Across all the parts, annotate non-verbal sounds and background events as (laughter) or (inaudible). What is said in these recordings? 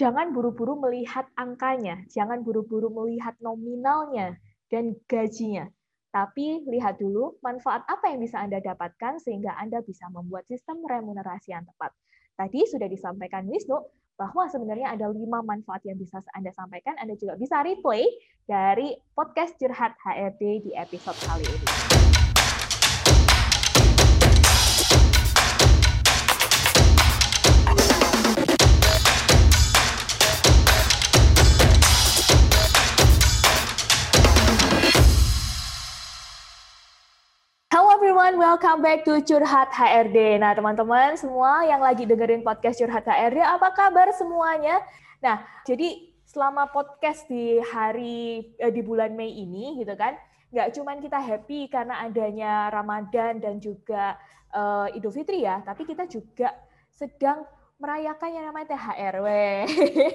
jangan buru-buru melihat angkanya, jangan buru-buru melihat nominalnya dan gajinya. Tapi lihat dulu manfaat apa yang bisa Anda dapatkan sehingga Anda bisa membuat sistem remunerasi yang tepat. Tadi sudah disampaikan Wisnu bahwa sebenarnya ada lima manfaat yang bisa Anda sampaikan. Anda juga bisa replay dari podcast Curhat HRD di episode kali ini. Everyone, welcome back to Curhat HRD. Nah, teman-teman semua yang lagi dengerin podcast Curhat HRD, apa kabar semuanya? Nah, jadi selama podcast di hari eh, di bulan Mei ini gitu kan, nggak cuman kita happy karena adanya Ramadan dan juga uh, Idul Fitri ya, tapi kita juga sedang merayakan yang namanya THR, weh.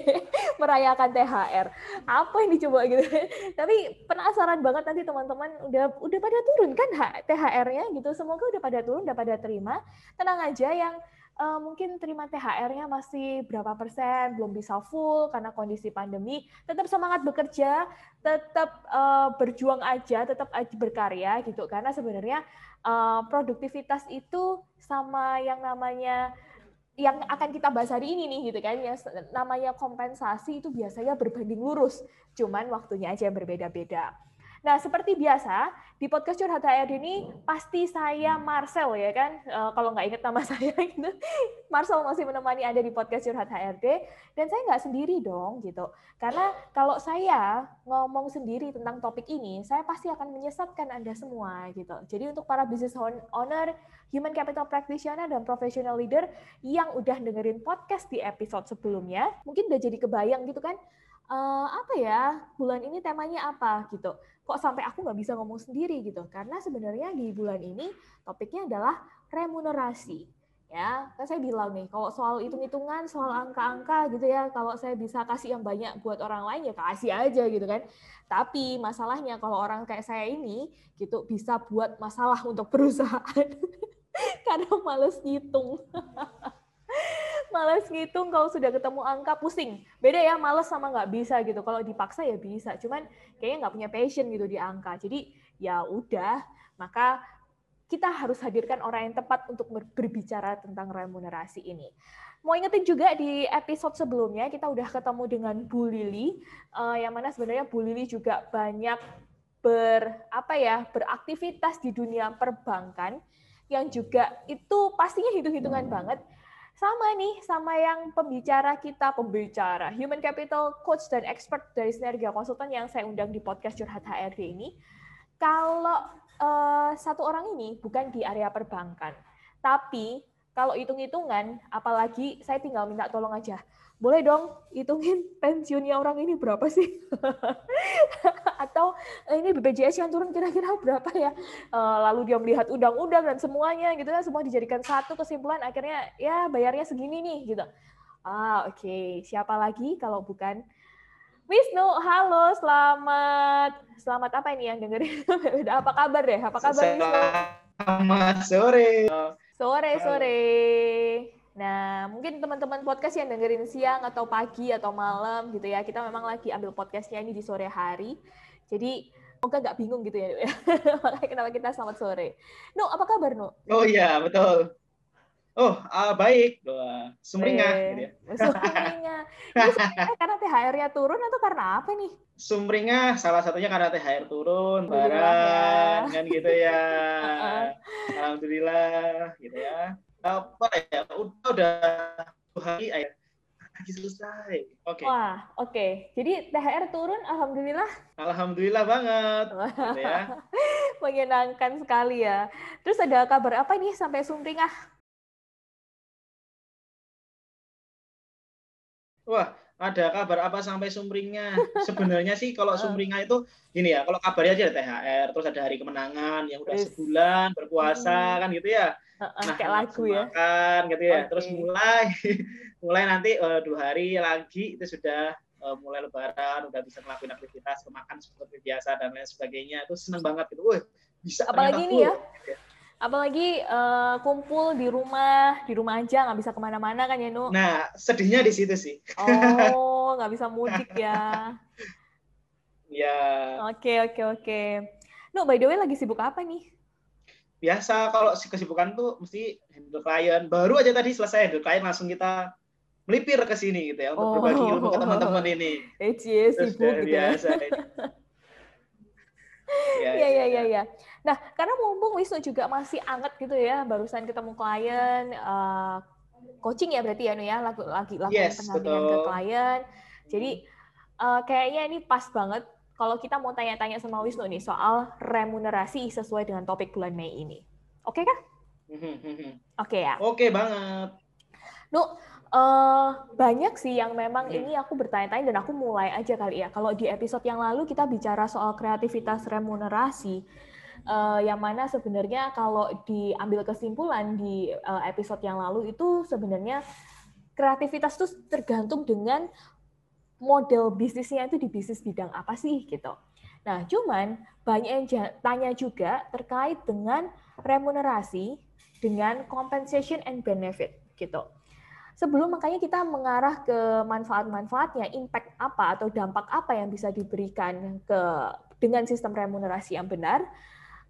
(laughs) merayakan THR. Apa yang dicoba gitu? (laughs) Tapi penasaran banget nanti teman-teman udah udah pada turun kan THR-nya gitu. Semoga udah pada turun, udah pada terima. Tenang aja yang uh, mungkin terima THR-nya masih berapa persen, belum bisa full karena kondisi pandemi, tetap semangat bekerja, tetap uh, berjuang aja, tetap berkarya gitu. Karena sebenarnya uh, produktivitas itu sama yang namanya yang akan kita bahas hari ini nih gitu kan ya. Namanya kompensasi itu biasanya berbanding lurus cuman waktunya aja yang berbeda-beda Nah, seperti biasa, di podcast Curhat HRD ini pasti saya Marcel ya kan, e, kalau nggak ingat nama (laughs) saya gitu. Marcel masih menemani Anda di podcast Curhat HRD, dan saya nggak sendiri dong gitu. Karena kalau saya ngomong sendiri tentang topik ini, saya pasti akan menyesatkan Anda semua gitu. Jadi untuk para business owner, human capital practitioner, dan professional leader yang udah dengerin podcast di episode sebelumnya, mungkin udah jadi kebayang gitu kan, uh, apa ya bulan ini temanya apa gitu. Kok sampai aku nggak bisa ngomong sendiri gitu. Karena sebenarnya di bulan ini topiknya adalah remunerasi ya. Kan saya bilang nih kalau soal hitung-hitungan soal angka-angka gitu ya kalau saya bisa kasih yang banyak buat orang lain ya kasih aja gitu kan. Tapi masalahnya kalau orang kayak saya ini gitu bisa buat masalah untuk perusahaan. (laughs) Karena males ngitung (laughs) males ngitung kalau sudah ketemu angka pusing. Beda ya males sama nggak bisa gitu. Kalau dipaksa ya bisa, cuman kayaknya nggak punya passion gitu di angka. Jadi ya udah, maka kita harus hadirkan orang yang tepat untuk berbicara tentang remunerasi ini. Mau ingetin juga di episode sebelumnya kita udah ketemu dengan Bu Lili, uh, yang mana sebenarnya Bu Lili juga banyak ber apa ya beraktivitas di dunia perbankan yang juga itu pastinya hitung-hitungan banget sama nih sama yang pembicara kita pembicara human capital coach dan expert dari Sinergia Konsultan yang saya undang di podcast Curhat HRD ini. Kalau uh, satu orang ini bukan di area perbankan tapi kalau hitung-hitungan apalagi saya tinggal minta tolong aja boleh dong hitungin pensiunnya orang ini berapa sih? (laughs) Atau eh, ini BPJS yang turun kira-kira berapa ya? Eh, lalu dia melihat undang-undang dan semuanya gitu kan semua dijadikan satu kesimpulan akhirnya ya bayarnya segini nih gitu. Ah oke okay. siapa lagi kalau bukan Wisnu, halo, selamat, selamat apa ini yang dengerin? (laughs) apa kabar deh? Apa kabar Wisnu? Selamat sore. Sore, sore. Nah, mungkin teman-teman podcast yang dengerin siang atau pagi atau malam gitu ya, kita memang lagi ambil podcastnya ini di sore hari. Jadi, semoga nggak bingung gitu ya. (laughs) Makanya kenapa kita selamat sore. No, apa kabar, No? Oh iya, betul. Oh, uh, baik. Sumringah eh, gitu ya. (laughs) Sumringah. Ini karena THR-nya turun atau karena apa nih? Sumringah salah satunya karena THR turun, barang ya. kan gitu ya. (laughs) Alhamdulillah gitu ya apa ya udah udah hari ayat lagi selesai. Oke. Okay. Wah, oke. Okay. Jadi THR turun, alhamdulillah. Alhamdulillah banget. gitu ya. (laughs) Menyenangkan sekali ya. Terus ada kabar apa nih sampai sumringah? Wah, ada kabar apa sampai sumringah? (laughs) Sebenarnya sih kalau sumringah itu gini ya, kalau kabarnya aja ada THR, terus ada hari kemenangan yang udah sebulan berpuasa hmm. kan gitu ya. Nah, kayak lagu ya. makan gitu ya. Okay. terus mulai (laughs) mulai nanti uh, dua hari lagi itu sudah uh, mulai lebaran udah bisa ngelakuin aktivitas kemakan seperti biasa dan lain sebagainya. Itu seneng banget gitu. Wih, bisa apalagi ini ya Apalagi uh, kumpul di rumah, di rumah aja nggak bisa ke mana-mana kan ya Nu? Nah sedihnya di situ sih. Oh (laughs) nggak bisa mudik ya? ya. Oke oke oke. Nu by the way lagi sibuk apa nih? Biasa kalau kesibukan tuh mesti handle klien. Baru aja tadi selesai handle klien langsung kita melipir ke sini gitu ya untuk oh. berbagi ilmu ke teman-teman ini. Eh, sibuk gitu ya. biasa. (laughs) (laughs) ya, ya, ya, ya, ya. Nah, karena mumpung Wisnu juga masih anget gitu ya, barusan ketemu klien, uh, coaching ya berarti ya, Nu ya, lagi lagi yes, pendampingan ke klien. Jadi uh, kayaknya ini pas banget kalau kita mau tanya-tanya sama Wisnu nih soal remunerasi sesuai dengan topik bulan Mei ini. Oke okay, kan? Mhm, mhm. Oke okay, ya. Oke okay banget. Nu, Uh, banyak sih yang memang hmm. ini aku bertanya-tanya dan aku mulai aja kali ya. Kalau di episode yang lalu kita bicara soal kreativitas remunerasi, uh, yang mana sebenarnya kalau diambil kesimpulan di uh, episode yang lalu itu sebenarnya kreativitas itu tergantung dengan model bisnisnya itu di bisnis bidang apa sih gitu. Nah, cuman banyak yang tanya juga terkait dengan remunerasi dengan compensation and benefit gitu sebelum makanya kita mengarah ke manfaat-manfaatnya, impact apa atau dampak apa yang bisa diberikan ke dengan sistem remunerasi yang benar,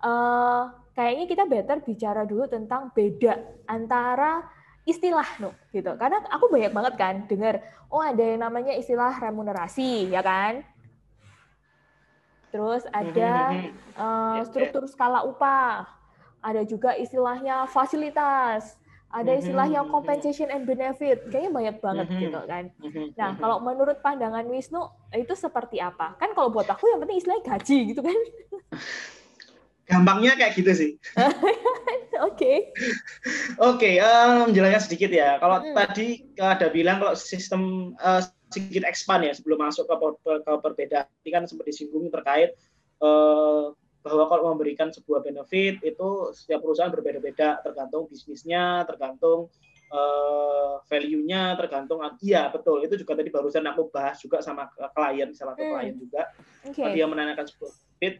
uh, kayaknya kita better bicara dulu tentang beda antara istilah no gitu. Karena aku banyak banget kan dengar, oh ada yang namanya istilah remunerasi, ya kan? Terus ada uh, struktur skala upah, ada juga istilahnya fasilitas, ada istilah yang compensation and benefit kayaknya banyak banget gitu kan. Nah kalau menurut pandangan Wisnu itu seperti apa? Kan kalau buat aku yang penting istilahnya gaji gitu kan. Gampangnya kayak gitu sih. (laughs) Oke. Oke menjelaskan sedikit ya. Kalau hmm. tadi ada bilang kalau sistem uh, sedikit expand ya sebelum masuk ke, ke perbedaan. Ini kan sempat disinggung terkait uh, bahwa kalau memberikan sebuah benefit itu setiap perusahaan berbeda-beda. Tergantung bisnisnya, tergantung uh, value-nya, tergantung iya betul. Itu juga tadi barusan aku bahas juga sama klien salah satu hmm. klien juga. Okay. dia menanyakan sebuah benefit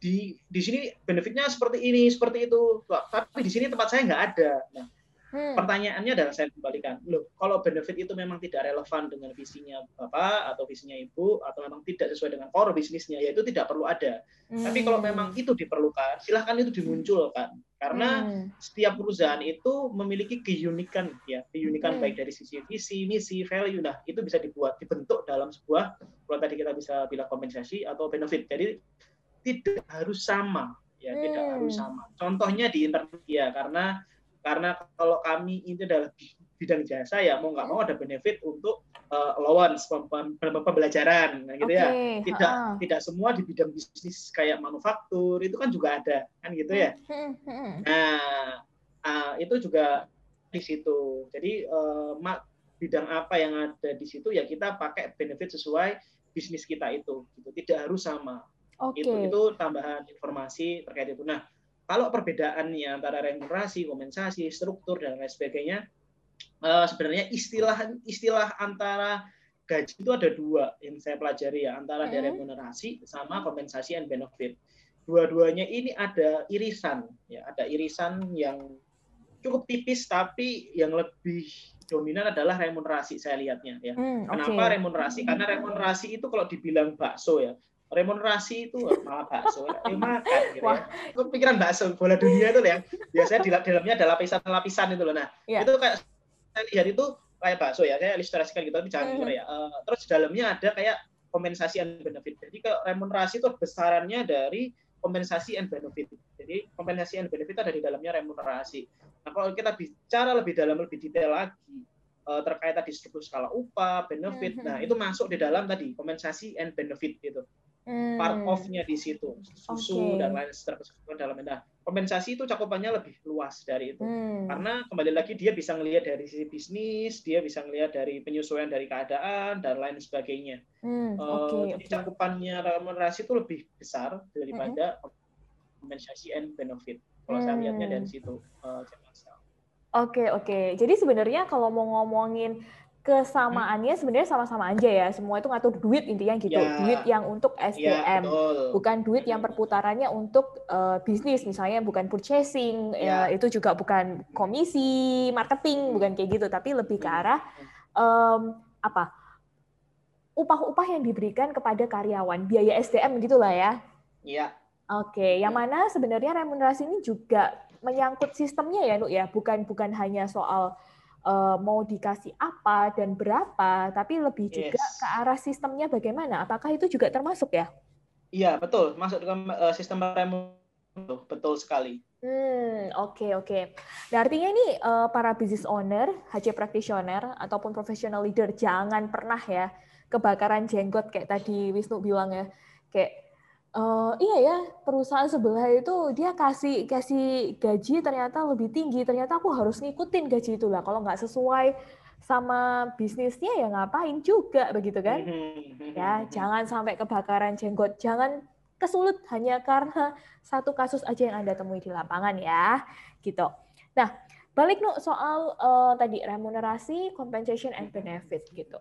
di di sini benefitnya seperti ini seperti itu. Tapi di sini tempat saya nggak ada. Nah Hmm. Pertanyaannya adalah saya kembalikan, loh kalau benefit itu memang tidak relevan dengan visinya bapak atau visinya ibu atau memang tidak sesuai dengan core bisnisnya, ya itu tidak perlu ada. Hmm. Tapi kalau memang itu diperlukan, silahkan itu dimunculkan karena hmm. setiap perusahaan itu memiliki keunikan ya, keunikan hmm. baik dari sisi visi, misi, value. Nah itu bisa dibuat dibentuk dalam sebuah kalau tadi kita bisa bilang kompensasi atau benefit. Jadi tidak harus sama ya, hmm. tidak harus sama. Contohnya di internet ya karena karena kalau kami ini adalah bidang jasa ya mau nggak mau ada benefit untuk uh, allowance pembelajaran gitu okay. ya tidak ha. tidak semua di bidang bisnis kayak manufaktur itu kan juga ada kan gitu ya hmm, hmm, hmm. nah uh, itu juga di situ jadi uh, bidang apa yang ada di situ ya kita pakai benefit sesuai bisnis kita itu gitu tidak harus sama okay. itu itu tambahan informasi terkait itu nah kalau perbedaannya antara remunerasi, kompensasi, struktur dan lain sebagainya, uh, sebenarnya istilah istilah antara gaji itu ada dua yang saya pelajari ya antara hmm. dari remunerasi sama kompensasi and benefit. Dua-duanya ini ada irisan ya, ada irisan yang cukup tipis tapi yang lebih dominan adalah remunerasi saya lihatnya ya. Hmm, Kenapa okay. remunerasi? Karena remunerasi itu kalau dibilang bakso ya, remunerasi itu malah bakso ya makan gitu ya. Itu pikiran bakso bola dunia itu ya. Biasanya di dalamnya ada lapisan-lapisan itu loh. Nah, yeah. itu kayak saya lihat itu kayak bakso ya. Saya ilustrasikan gitu tapi jangan mm -hmm. ya. Uh, terus di dalamnya ada kayak kompensasi and benefit. Jadi ke remunerasi itu besarannya dari kompensasi and benefit. Jadi kompensasi and benefit ada di dalamnya remunerasi. Nah, kalau kita bicara lebih dalam lebih detail lagi uh, terkait tadi struktur skala upah, benefit. Mm -hmm. Nah, itu masuk di dalam tadi kompensasi and benefit gitu hmm. part of-nya di situ susu okay. dan lain sebagainya dalam nah kompensasi itu cakupannya lebih luas dari itu hmm. karena kembali lagi dia bisa melihat dari sisi bisnis dia bisa melihat dari penyesuaian dari keadaan dan lain sebagainya hmm. okay, uh, jadi okay. cakupannya remunerasi itu lebih besar daripada hmm. kompensasi and benefit kalau hmm. saya lihatnya dari situ uh, Oke okay, oke. Okay. Jadi sebenarnya kalau mau ngomongin kesamaannya sebenarnya sama-sama aja ya. Semua itu ngatur duit intinya gitu. Ya. Duit yang untuk Ya, SDM, betul. bukan duit yang perputarannya untuk eh, bisnis misalnya bukan purchasing, Ya. ya, itu juga bukan komisi, marketing, bukan kayak gitu, tapi lebih ke Hmm. arah em, apa? upah-upah yang diberikan kepada karyawan, biaya SDM gitulah ya. Iya, Oke, yang mana sebenarnya remunerasi ini juga menyangkut sistemnya ya, Nuk ya, bukan bukan hanya soal eh, mau dikasih apa dan berapa, tapi lebih juga Yes. ke arah sistemnya bagaimana. Apakah itu juga termasuk ya? iya betul. Masuk ke eh, sistem remunerasi betul sekali. Hmm, oke oke. Nah, artinya ini eh, para business owner, HC practitioner ataupun professional leader jangan pernah ya kebakaran jenggot kayak tadi Wisnu bilang ya. Kayak eh, iya ya, perusahaan sebelah itu dia kasih kasih gaji ternyata lebih tinggi, ternyata aku harus ngikutin gaji itu lah. Kalau nggak sesuai sama bisnisnya ya ngapain juga begitu kan? Mhm. ya jangan sampai kebakaran jenggot jangan kesulut hanya karena satu kasus aja yang anda temui di lapangan ya gitu nah balik nu soal eh, tadi remunerasi compensation and benefit gitu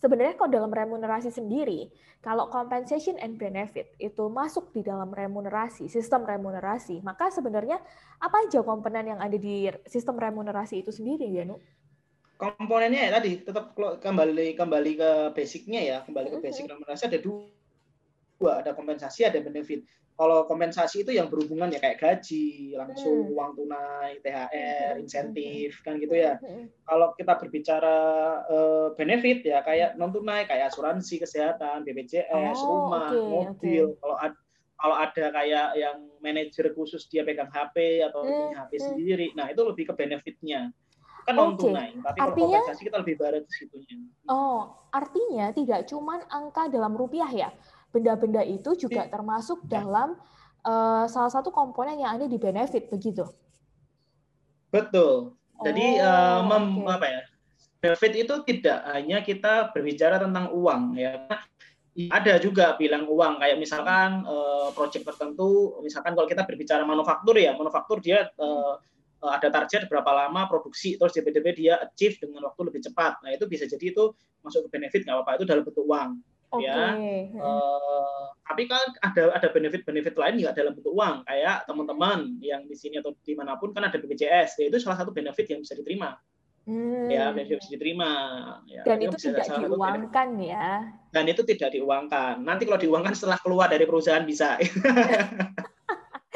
sebenarnya kok dalam remunerasi sendiri kalau compensation and benefit itu masuk di dalam remunerasi sistem remunerasi maka sebenarnya apa aja komponen yang ada di sistem remunerasi itu sendiri ya nu komponennya ya tadi tetap kalau kembali kembali ke basicnya ya kembali ke Mhm. basic remunerasi ada dua ada kompensasi ada benefit kalau kompensasi itu yang berhubungan ya kayak gaji langsung Hmm. uang tunai THR Mhm. insentif kan gitu ya Mhm. kalau kita berbicara eh, benefit ya kayak non tunai kayak asuransi kesehatan BPJS Oh, rumah oke, mobil kalau ad- kalau ada kayak yang manajer khusus dia pegang HP atau Hmm, punya HP hmm. sendiri nah itu lebih ke benefitnya kan non Oke. tunai tapi kalau Artinya- kompensasi kita lebih barat ke situnya Oh, artinya tidak cuman angka dalam rupiah ya. Benda-benda itu juga Iya. termasuk dalam eh, salah satu komponen yang ada di benefit begitu. betul jadi Oh, eh, mem- oke. apa ya benefit itu tidak hanya kita berbicara tentang uang ya ada juga bilang uang kayak misalkan eh, proyek tertentu misalkan kalau kita berbicara manufaktur ya manufaktur dia eh, ada target berapa lama produksi terus DPDP dia achieve dengan waktu lebih cepat nah itu bisa jadi itu masuk ke benefit nggak apa-apa itu dalam bentuk uang Oke. ya. Eh, tapi kan ada ada benefit-benefit lain juga dalam bentuk uang kayak teman-teman yang di sini atau di mana pun kan ada BPJS ya itu salah satu benefit yang bisa diterima Hmm. ya benefit yang bisa diterima ya, Dan itu tidak diuangkan ya. dan itu tidak diuangkan nanti kalau diuangkan setelah keluar dari perusahaan bisa (laughs)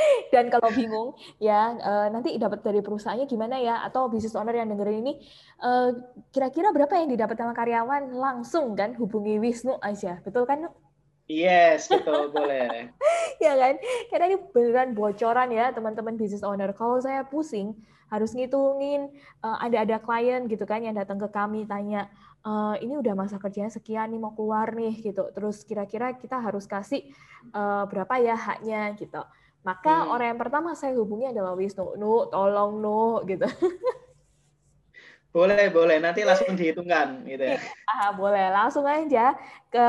(laughs) Dan kalau bingung ya eh, nanti dapat dari perusahaannya gimana ya atau business owner yang dengerin ini eh, kira-kira berapa yang didapat sama karyawan langsung kan hubungi Wisnu aja. Betul kan? Yes betul boleh (laughs) ya kan? Karena ini beneran bocoran ya teman-teman business owner. Kalau saya pusing harus ngitungin eh, ada-ada klien gitu kan yang datang ke kami tanya "Eh, ini udah masa kerjanya sekian nih mau keluar nih gitu. Terus kira-kira kita harus kasih eh, berapa ya haknya gitu. Maka Hmm. orang yang pertama saya hubungi adalah Wisnu. Nu, tolong Nu gitu. boleh boleh nanti langsung dihitungkan gitu ya Ah, boleh langsung aja ke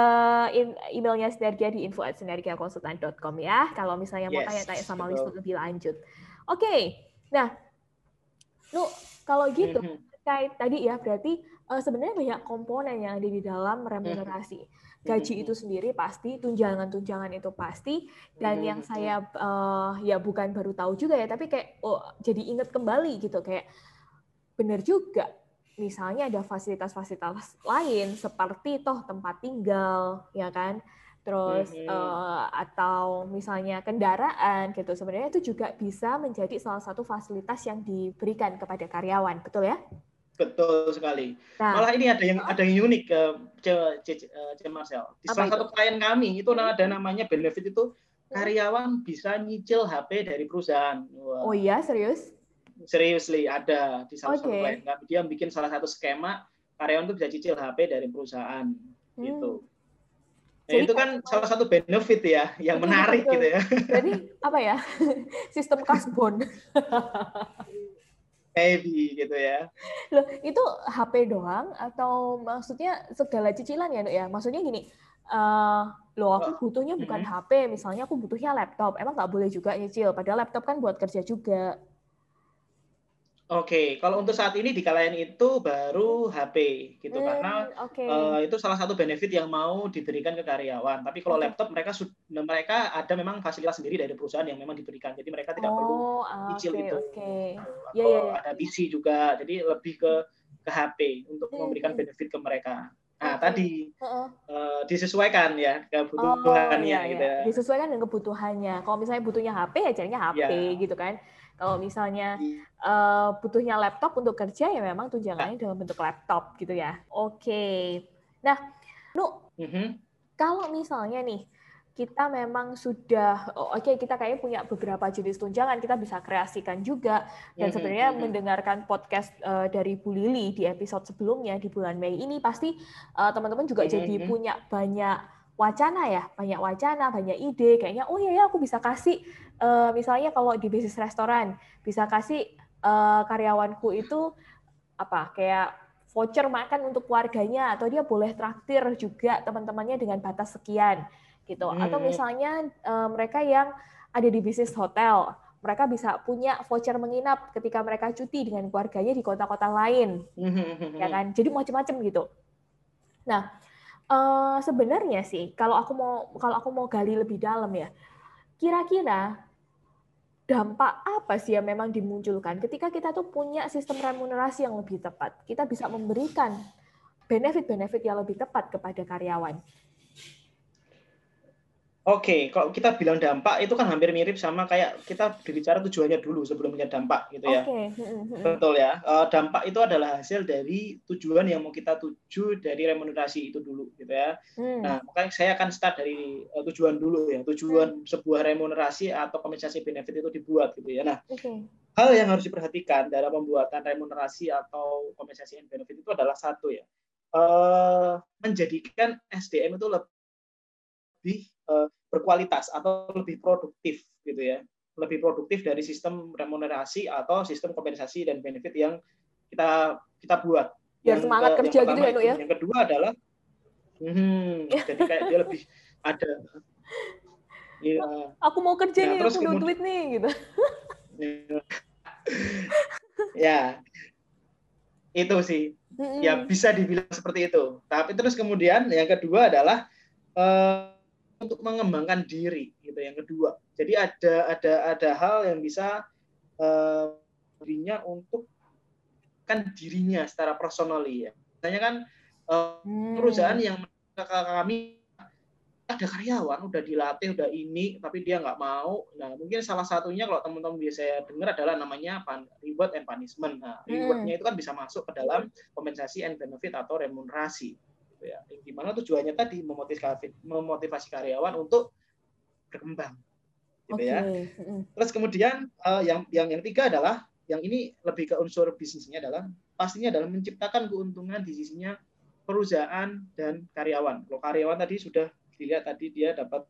emailnya Sinergia di info@sinergiakonsultan.com ya. Kalau misalnya mau Yes, tanya-tanya sama betul. Wisnu lebih lanjut. Oke, nah, Nu, kalau gitu Mhm. terkait tadi ya berarti eh, sebenarnya banyak komponen yang ada di dalam remunerasi. Gaji itu sendiri pasti, tunjangan-tunjangan itu pasti, dan yang saya eh, ya bukan baru tahu juga ya, tapi kayak oh jadi inget kembali gitu kayak benar juga. Misalnya ada fasilitas-fasilitas lain seperti toh tempat tinggal, ya kan? Terus eh, atau misalnya kendaraan gitu. Sebenarnya itu juga bisa menjadi salah satu fasilitas yang diberikan kepada karyawan, betul ya? Betul sekali Nah, malah ini ada yang ada yang unik ke C, C, Marcel di Apa salah satu klien kami itu ada namanya benefit itu karyawan bisa nyicil HP dari perusahaan Wah. oh iya serius? seriously ada di salah satu Oke. klien kami dia bikin salah satu skema karyawan itu bisa cicil HP dari perusahaan gitu. Nah, Hmm. Jadi itu kan karyawan- salah satu benefit ya yang Betul, menarik betul. gitu ya. Jadi apa ya? (laughs) Sistem kasbon. (laughs) Maybe gitu ya. Loh, itu HP doang atau maksudnya segala cicilan ya, Nuk ya? Maksudnya gini, eh loh aku butuhnya bukan Mhm. HP, misalnya aku butuhnya laptop. Emang nggak boleh juga nyicil, padahal laptop kan buat kerja juga. Oke, okay. kalau untuk saat ini di kalian itu baru HP gitu hmm, karena okay. uh, eh, itu salah satu benefit yang mau diberikan ke karyawan. Tapi kalau okay. laptop mereka mereka ada memang fasilitas sendiri dari perusahaan yang memang diberikan. Jadi mereka tidak oh, perlu cicil okay, itu. Okay. Atau yeah, yeah, yeah. ada PC juga. Jadi lebih ke ke HP untuk hmm, memberikan hmm. benefit ke mereka. Nah, okay. tadi uh-uh. uh, disesuaikan ya kebutuhannya oh, iya, gitu iya. ya. Disesuaikan dengan kebutuhannya. Kalau misalnya butuhnya HP ya carinya HP yeah. gitu kan. Kalau misalnya uh, butuhnya laptop untuk kerja ya memang tunjangannya dalam bentuk laptop gitu ya. Oke. Okay. Nah, Nu, mm-hmm. kalau misalnya nih kita memang sudah oh, oke okay, kita kayaknya punya beberapa jenis tunjangan kita bisa kreasikan juga dan mm-hmm, sebenarnya mm-hmm. mendengarkan podcast uh, dari Bu Lili di episode sebelumnya di bulan Mei ini pasti uh, teman-teman juga mm-hmm. jadi punya banyak wacana ya banyak wacana banyak ide kayaknya oh iya ya aku bisa kasih uh, misalnya kalau di bisnis restoran bisa kasih uh, karyawanku itu apa kayak voucher makan untuk keluarganya atau dia boleh traktir juga teman-temannya dengan batas sekian gitu hmm. atau misalnya uh, mereka yang ada di bisnis hotel mereka bisa punya voucher menginap ketika mereka cuti dengan keluarganya di kota-kota lain hmm. ya kan jadi macam-macam gitu nah uh, sebenarnya sih kalau aku mau kalau aku mau gali lebih dalam ya kira-kira dampak apa sih yang memang dimunculkan? Ketika kita tuh punya sistem remunerasi yang lebih tepat kita bisa memberikan benefit-benefit yang lebih tepat kepada karyawan Oke, kalau kita bilang dampak itu kan hampir mirip sama kayak kita berbicara tujuannya dulu sebelum punya dampak gitu ya. Oke. Betul ya. Eh, dampak itu adalah hasil dari tujuan yang mau kita tuju dari remunerasi itu dulu gitu ya. Hmm. Nah, makanya saya akan start dari uh, tujuan dulu ya. Tujuan hmm. sebuah remunerasi atau kompensasi benefit itu dibuat gitu ya. Nah, okay. hal yang harus diperhatikan dalam pembuatan remunerasi atau kompensasi benefit itu adalah satu ya. Uh, menjadikan SDM itu lebih berkualitas atau lebih produktif gitu ya. Lebih produktif dari sistem remunerasi atau sistem kompensasi dan benefit yang kita kita buat. Biar yang semangat ke, kerja yang gitu ya, ya? yang kedua adalah hmm, jadi kayak dia lebih ada. Ya, aku mau kerja ya, nih terus aku duit nih gitu. Ya, (laughs) ya itu sih. Hmm. ya bisa dibilang seperti itu. Tapi terus kemudian yang kedua adalah uh, untuk mengembangkan diri gitu yang kedua. Jadi ada ada ada hal yang bisa uh, dirinya untuk kan dirinya secara personal ya. Misalnya kan uh, perusahaan yang kami ada karyawan udah dilatih udah ini tapi dia nggak mau. Nah mungkin salah satunya kalau teman-teman biasa dengar adalah namanya reward and punishment. Nah rewardnya itu kan bisa masuk ke dalam kompensasi and benefit atau remunerasi gitu ya. Yang di mana tujuannya tadi memotivasi memotivasi karyawan untuk berkembang, gitu okay. ya. Terus kemudian uh, yang yang yang tiga adalah yang ini lebih ke unsur bisnisnya adalah pastinya adalah menciptakan keuntungan di sisinya perusahaan dan karyawan. Kalau karyawan tadi sudah dilihat tadi dia dapat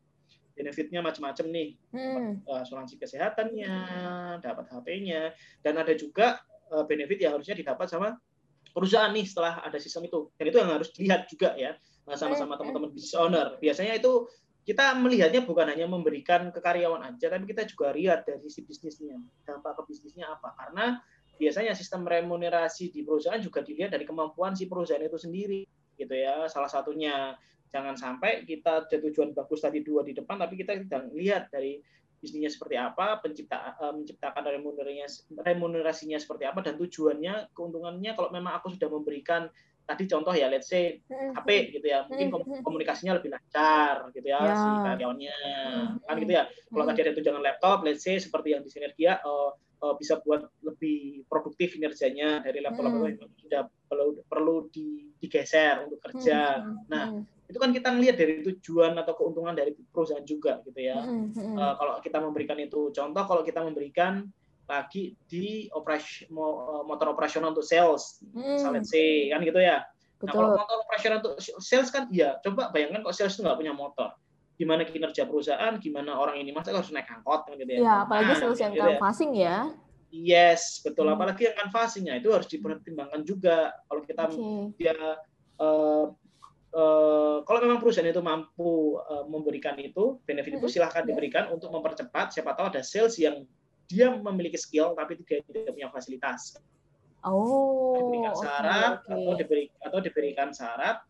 benefitnya macam-macam nih, hmm. dapat asuransi kesehatannya, dapat HP-nya, dan ada juga uh, benefit yang harusnya didapat sama perusahaan nih setelah ada sistem itu. Dan itu yang harus dilihat juga ya sama-sama teman-teman business owner. Biasanya itu kita melihatnya bukan hanya memberikan ke karyawan aja, tapi kita juga lihat dari sisi bisnisnya, dampak ke bisnisnya apa. Karena biasanya sistem remunerasi di perusahaan juga dilihat dari kemampuan si perusahaan itu sendiri, gitu ya. Salah satunya jangan sampai kita ada tujuan bagus tadi dua di depan, tapi kita tidak lihat dari bisnisnya seperti apa, pencipta, uh, menciptakan remunerasinya, remunerasinya seperti apa, dan tujuannya, keuntungannya kalau memang aku sudah memberikan tadi contoh ya, let's say HP gitu ya, mungkin komunikasinya lebih lancar gitu ya, ya. si karyawannya, kan gitu ya. Kalau tadi ada tunjangan laptop, let's say seperti yang di Sinergia, uh, uh, bisa buat lebih produktif kinerjanya dari laptop-laptop yang sudah perlu perlu digeser untuk kerja. Nah, itu kan kita melihat dari tujuan atau keuntungan dari perusahaan juga gitu ya. Mm -hmm. uh, kalau kita memberikan itu contoh, kalau kita memberikan lagi di operasi motor operasional untuk sales, mm. misalnya C kan gitu ya. Betul. Nah kalau motor operasional untuk sales kan, iya coba bayangkan kok sales itu nggak punya motor, gimana kinerja perusahaan, gimana orang ini masa harus naik angkot kan gitu ya. Iya, apalagi nah, sales yang gitu canvassing ya. ya. Yes, betul. Hmm. Apalagi yang canvassingnya itu harus dipertimbangkan juga. Kalau kita okay. dia uh, Uh, kalau memang perusahaan itu mampu uh, memberikan itu benefit itu silahkan diberikan untuk mempercepat siapa tahu ada sales yang dia memiliki skill tapi dia tidak punya fasilitas Oh. Diberikan syarat okay, okay. atau diberi atau diberikan syarat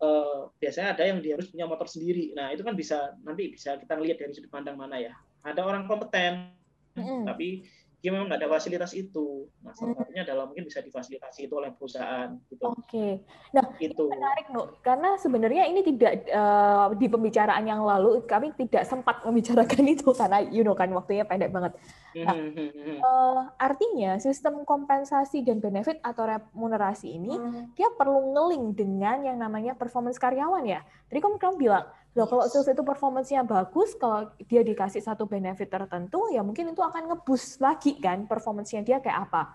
uh, biasanya ada yang dia harus punya motor sendiri. Nah, itu kan bisa nanti bisa kita lihat dari sudut pandang mana ya. Ada orang kompeten, mm. tapi dia memang nggak ada fasilitas itu. Nah, salah satunya adalah mungkin bisa difasilitasi itu oleh perusahaan. Gitu. Oke. Okay. Nah, itu menarik, Nu. Karena sebenarnya ini tidak uh, di pembicaraan yang lalu kami tidak sempat membicarakan (laughs) itu karena you know kan waktunya pendek banget. Nah, uh, artinya sistem kompensasi dan benefit atau remunerasi ini hmm. dia perlu ngeling dengan yang namanya performance karyawan ya. Tadi kamu kamu bilang Loh, kalau sales itu performance-nya bagus, kalau dia dikasih satu benefit tertentu, ya mungkin itu akan ngebus lagi kan performance-nya dia kayak apa.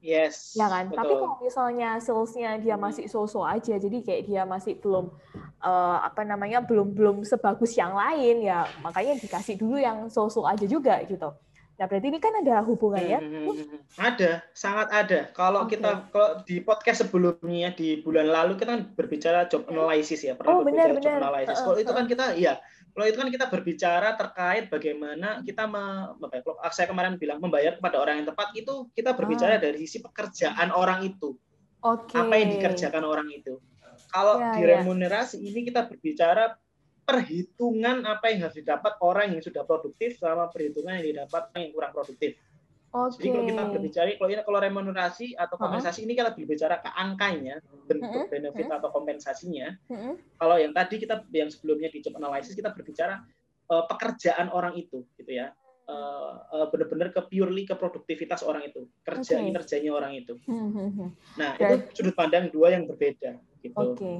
Yes. Ya kan. Betul. Tapi kalau misalnya sales-nya dia masih so-so aja, jadi kayak dia masih belum uh, apa namanya belum belum sebagus yang lain ya, makanya dikasih dulu yang so-so aja juga gitu. Nah, berarti ini kan ada hubungannya? Hmm, hmm, hmm, hmm, ada, sangat ada. Kalau okay. kita kalau di podcast sebelumnya di bulan lalu kita kan berbicara job analysis ya, pernah oh, benar, benar. job analysis. Uh, kalau itu kan kita iya, kalau itu kan kita berbicara terkait bagaimana kita me, kalau saya kemarin bilang membayar kepada orang yang tepat itu kita berbicara uh. dari sisi pekerjaan orang itu. Okay. Apa yang dikerjakan orang itu. Kalau ya, di ya. remunerasi ya. ini kita berbicara perhitungan apa yang harus didapat orang yang sudah produktif sama perhitungan yang didapat orang yang kurang produktif. Okay. Jadi kalau kita berbicara kalau ini kalau remunerasi atau kompensasi uh -huh. ini kita berbicara ke angkanya, bentuk uh -huh. benefit uh -huh. atau kompensasinya. Uh -huh. Kalau yang tadi kita yang sebelumnya di job analysis kita berbicara uh, pekerjaan orang itu, gitu ya. Uh, uh, benar-benar ke purely ke produktivitas orang itu, kerja okay. kinerjanya orang itu. Uh -huh. Nah, itu sudut pandang dua yang berbeda gitu. Oke. Okay.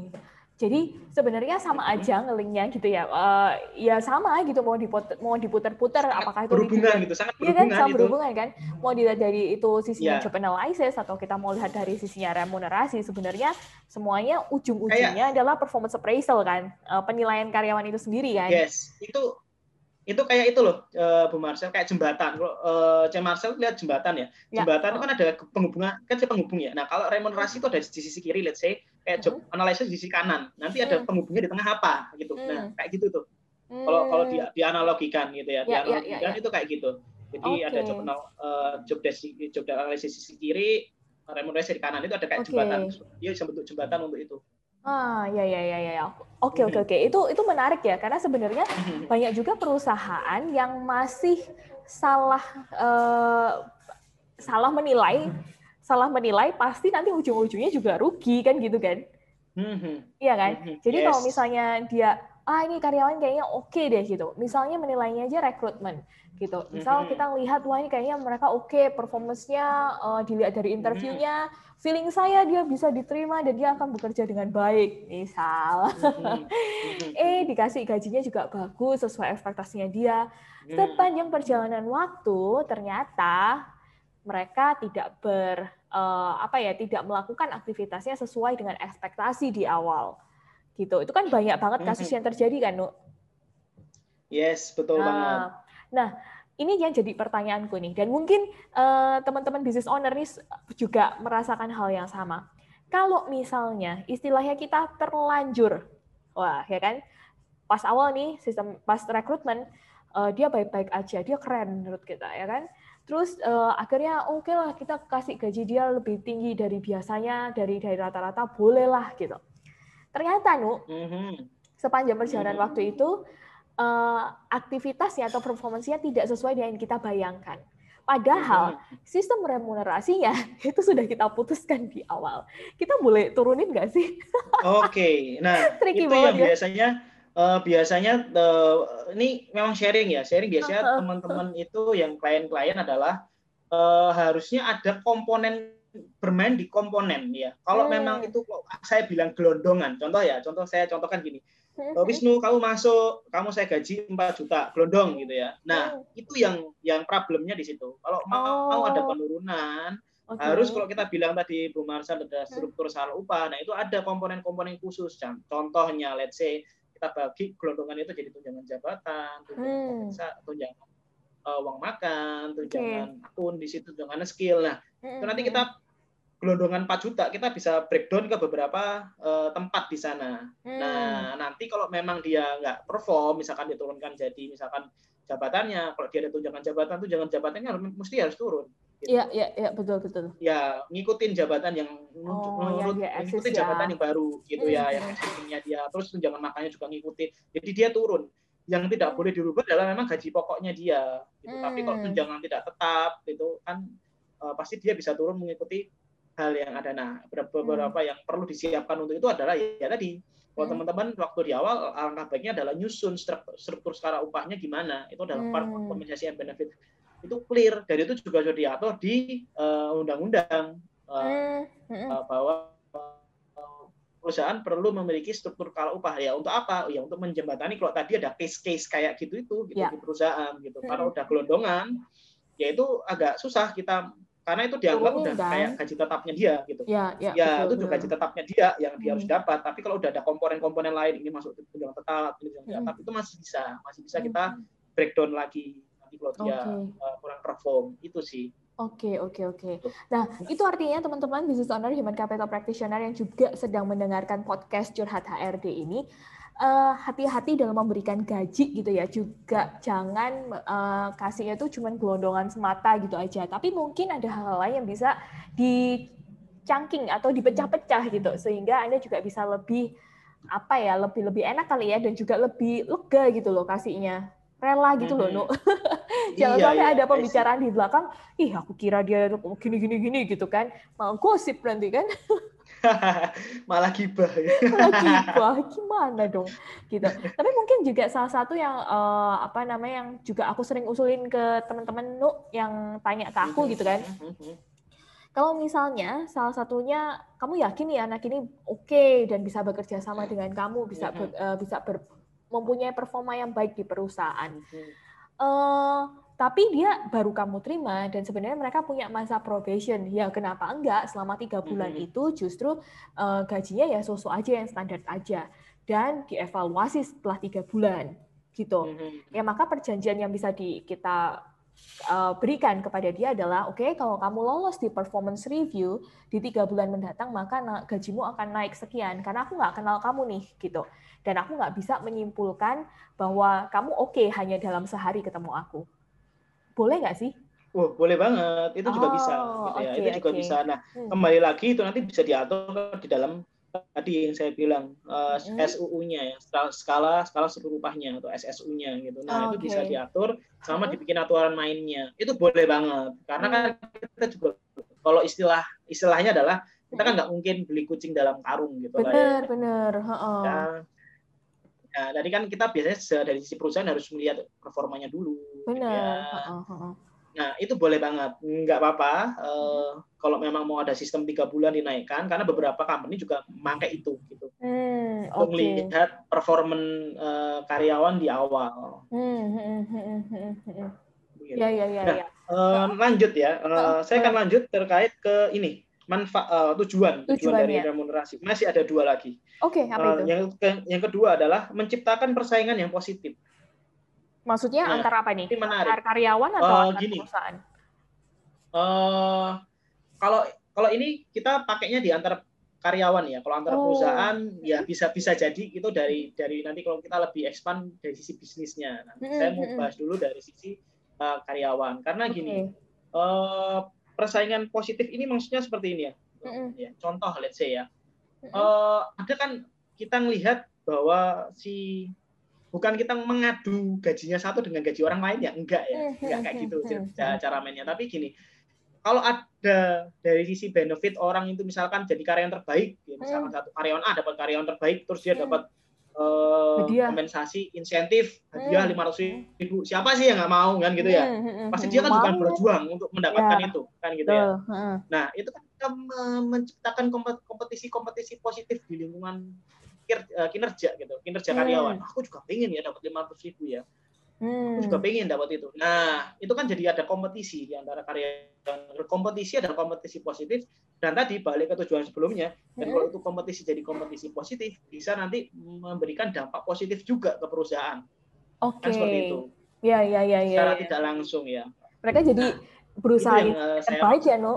Jadi sebenarnya sama aja ngelinknya gitu ya. Uh, ya sama gitu mau diputer mau diputer-puter apakah itu berhubungan gitu, sangat berhubungan. Iya kan, sama berhubungan kan. Mau dilihat dari itu sisinya yeah. job analysis atau kita mau lihat dari sisinya remunerasi, sebenarnya semuanya ujung-ujungnya adalah performance appraisal kan, uh, penilaian karyawan itu sendiri kan. Yes, itu itu kayak itu loh uh, Bu Marcel kayak jembatan kalau uh, C Marcel lihat jembatan ya, ya. jembatan ya. itu kan ada penghubungan kan saya penghubung ya nah kalau remunerasi itu ada di sisi kiri let's say kayak job hmm. analysis di sisi kanan nanti ada hmm. penghubungnya di tengah apa gitu nah hmm. kayak gitu tuh kalau kalau dia dianalogikan gitu ya, ya, ya dianalogikan ya, ya, itu kayak gitu jadi okay. ada job uh, job desi, job analisis sisi kiri remunerasi di kanan itu ada kayak okay. jembatan dia bisa bentuk jembatan untuk itu Ah, ya ya ya ya. Oke oke oke. Itu itu menarik ya karena sebenarnya (laughs) banyak juga perusahaan yang masih salah uh, salah menilai, (laughs) salah menilai pasti nanti ujung-ujungnya juga rugi kan gitu kan? Iya kan? Jadi yes. kalau misalnya dia ah ini karyawan kayaknya oke okay deh gitu. Misalnya menilainya aja rekrutmen gitu. Misal kita lihat wah ini kayaknya mereka oke okay, performance-nya uh, dilihat dari interviewnya, feeling saya dia bisa diterima dan dia akan bekerja dengan baik. Misal. (laughs) eh dikasih gajinya juga bagus sesuai ekspektasinya dia. Sepanjang perjalanan waktu ternyata mereka tidak ber uh, apa ya tidak melakukan aktivitasnya sesuai dengan ekspektasi di awal. Gitu. Itu kan banyak banget kasus yang terjadi kan, Nu? Yes, betul nah, banget. Nah, ini yang jadi pertanyaanku nih, dan mungkin uh, teman-teman business owner nih juga merasakan hal yang sama. Kalau misalnya istilahnya kita terlanjur, wah ya kan, pas awal nih sistem pas rekrutmen uh, dia baik-baik aja, dia keren menurut kita ya kan. Terus uh, akhirnya oke okay lah kita kasih gaji dia lebih tinggi dari biasanya, dari dari rata-rata bolehlah gitu. Ternyata nu mm -hmm. sepanjang perjalanan mm -hmm. waktu itu uh, aktivitasnya atau performancenya tidak sesuai dengan yang kita bayangkan. Padahal hmm. sistem remunerasinya (laughs) itu sudah kita putuskan di awal. Kita boleh turunin nggak sih? Oke, okay. nah (laughs) itu yang ya. biasanya uh, biasanya uh, ini memang sharing ya, sharing biasanya (laughs) teman-teman itu yang klien-klien adalah uh, harusnya ada komponen bermain di komponen ya. Kalau hmm. memang itu saya bilang gelondongan, contoh ya, contoh saya contohkan gini oh, Wisnu kamu masuk kamu saya gaji 4 juta gelondong gitu ya nah oh. itu yang yang problemnya di situ kalau mau, oh. mau ada penurunan okay. harus kalau kita bilang tadi Bu Marsa ada struktur salah upah nah itu ada komponen-komponen khusus contohnya let's say kita bagi gelondongan itu jadi tunjangan jabatan tunjangan hmm. tunjangan uh, uang makan tunjangan okay. akun di situ tunjangan skill nah itu nanti kita gelondongan 4 juta kita bisa breakdown ke beberapa uh, tempat di sana. Hmm. Nah nanti kalau memang dia nggak perform, misalkan diturunkan jadi misalkan jabatannya, kalau dia ada tunjangan jabatan, tunjangan jabatannya mesti harus turun. Gitu. Iya, iya, iya, betul, betul. Ya, ngikutin jabatan yang Oh, menurut yang dia ngikutin ya. jabatan yang baru gitu ya, Hmm, yang hmm. existingnya dia. Terus tunjangan makannya juga ngikutin. Jadi dia turun. Yang tidak Hmm. boleh dirubah adalah memang gaji pokoknya dia. Gitu. Tapi kalau Hmm. tunjangan tidak tetap, itu kan eh, pasti dia bisa turun mengikuti hal yang ada. Nah, beberapa beberapa yang perlu disiapkan untuk itu adalah ya, tadi. Kalau Hmm. teman-teman waktu di awal alangkah baiknya adalah nyusun struktur, struktur skala upahnya gimana. Itu adalah part Hmm. kompensasi and benefit. Itu clear dan itu juga sudah diatur di eh, undang-undang eh, Hmm, hmm, uh, bahwa uh, perusahaan perlu memiliki struktur skala upah ya untuk apa ya untuk menjembatani kalau tadi ada case-case kayak gitu itu gitu Ya. di perusahaan gitu Hmm. kalau udah gelondongan ya itu agak susah kita karena itu dianggap udah kan? kayak gaji tetapnya dia gitu Ya, ya, ya betul, itu juga gaji tetapnya dia yang dia harus Hmm. dapat tapi kalau udah ada komponen-komponen lain ini masuk ke tunjangan tetap ini tunjangan Hmm. tetap itu masih bisa masih bisa kita Hmm. breakdown lagi nanti kalau dia uh, kurang perform itu sih Oke, oke, oke. Nah, itu artinya teman-teman business owner human capital practitioner yang juga sedang mendengarkan podcast Curhat HRD ini eh, hati-hati dalam memberikan gaji gitu ya. Juga jangan eh, kasihnya itu cuma gelondongan semata gitu aja. Tapi mungkin ada hal lain yang bisa dicangking atau dipecah-pecah gitu sehingga Anda juga bisa lebih apa ya, lebih lebih enak kali ya dan juga lebih lega gitu loh kasihnya. Rela gitu loh, Mhm. Nu. (laughs) Jangan Iya, sampai iya, ada pembicaraan di belakang, ih aku kira dia gini gini gini gitu kan, mau gosip nanti kan, (laughs) (laughs) malah gibah. Ya. gimana dong? Gitu. Tapi mungkin juga salah satu yang eh, apa namanya yang juga aku sering usulin ke teman-teman Nu yang tanya ke aku gitu kan, kalau misalnya salah satunya kamu yakin nih anak ini oke dan bisa bekerja sama dengan kamu, bisa ber- eh, bisa ber- mempunyai performa yang baik di perusahaan. eh tapi dia baru kamu terima dan sebenarnya mereka punya masa probation. Ya kenapa enggak? Selama tiga bulan Mhm. itu justru eh, gajinya ya sosok aja yang standar aja dan dievaluasi setelah tiga bulan gitu. Mhm. ya maka perjanjian yang bisa di kita uh, berikan kepada dia adalah oke kalau kamu lolos di performance review di tiga bulan mendatang maka gajimu akan naik sekian. Karena aku nggak kenal kamu nih gitu. Dan aku nggak bisa menyimpulkan bahwa kamu oke hanya dalam sehari ketemu aku boleh nggak sih Wah, boleh banget. Itu juga Oh, bisa gitu ya. itu juga oke. bisa. Nah, Hmm. kembali lagi itu nanti bisa diatur di dalam tadi yang saya bilang eh, Hmm. SUU-nya ya, skala skala skala struktur upahnya atau SSU-nya gitu. Nah, itu Oke. bisa diatur sama Hmm. dibikin aturan mainnya. Itu boleh banget. Karena kan kita juga kalau istilah istilahnya adalah kita kan nggak mungkin beli kucing dalam karung gitu lah ya. bener bener heeh. Ya, Nah, tadi kan kita biasanya dari sisi perusahaan harus melihat performanya dulu. gitu bener ya. Nah, itu boleh banget. Nggak apa-apa. eh, kalau memang mau ada sistem tiga bulan dinaikkan, karena beberapa company juga memakai itu. gitu. Hmm, Untuk melihat performan eh, karyawan di awal. Hmm, hmm, hmm, hmm, hmm. Begitu. ya ya ya Nah, ya Eh, lanjut ya. Eh, Heeh, saya akan lanjut terkait ke ini. Manfaat tujuan tujuan dari Tujuannya. remunerasi. Masih ada dua lagi. oke apa Eh, itu yang ke- yang kedua adalah menciptakan persaingan yang positif. maksudnya nah, antar apa nih Ini menarik. antar karyawan atau Eh, antar gini. perusahaan eh kalau kalau ini kita pakainya di antara karyawan ya. Kalau antara Oh. perusahaan ya bisa bisa jadi itu dari dari nanti kalau kita lebih expand dari sisi bisnisnya. Nah, Mm-mm, saya mau bahas dulu dari sisi eh, karyawan karena gini eh, persaingan positif ini maksudnya seperti ini ya. Mm-mm. Ya, Contoh let's say ya. Mm-mm. Eh, ada kan kita melihat bahwa si bukan kita mengadu gajinya satu dengan gaji orang lain ya enggak ya Hmm, enggak kayak gitu hmm, cara, cara mainnya tapi gini kalau ada dari sisi benefit orang itu misalkan jadi karyawan terbaik ya, misalkan satu karyawan A dapat karyawan terbaik terus dia Hmm. dapat eh, Hadiah. kompensasi insentif hadiah Hmm. lima ratus ribu siapa sih yang nggak mau kan gitu ya Hmm, hmm, pasti dia kan juga berjuang untuk mendapatkan Ya. itu kan gitu ya. Nah, itu kan kita me- menciptakan kompet- kompetisi-kompetisi positif di lingkungan eh, kinerja gitu, kinerja Hmm. karyawan. Aku juga pengen ya dapat 500 ribu ya. Hmm. Aku juga pengen dapat itu. Nah, itu kan jadi ada kompetisi di antara karyawan. Kompetisi adalah kompetisi positif. Dan tadi balik ke tujuan sebelumnya, dan Hmm. kalau itu kompetisi jadi kompetisi positif, bisa nanti memberikan dampak positif juga ke perusahaan. Oke. Kan seperti itu. Ya ya ya ya. Secara ya. tidak langsung ya. Mereka jadi berusaha itu yang yang eh, saya terbaik ya, Nu.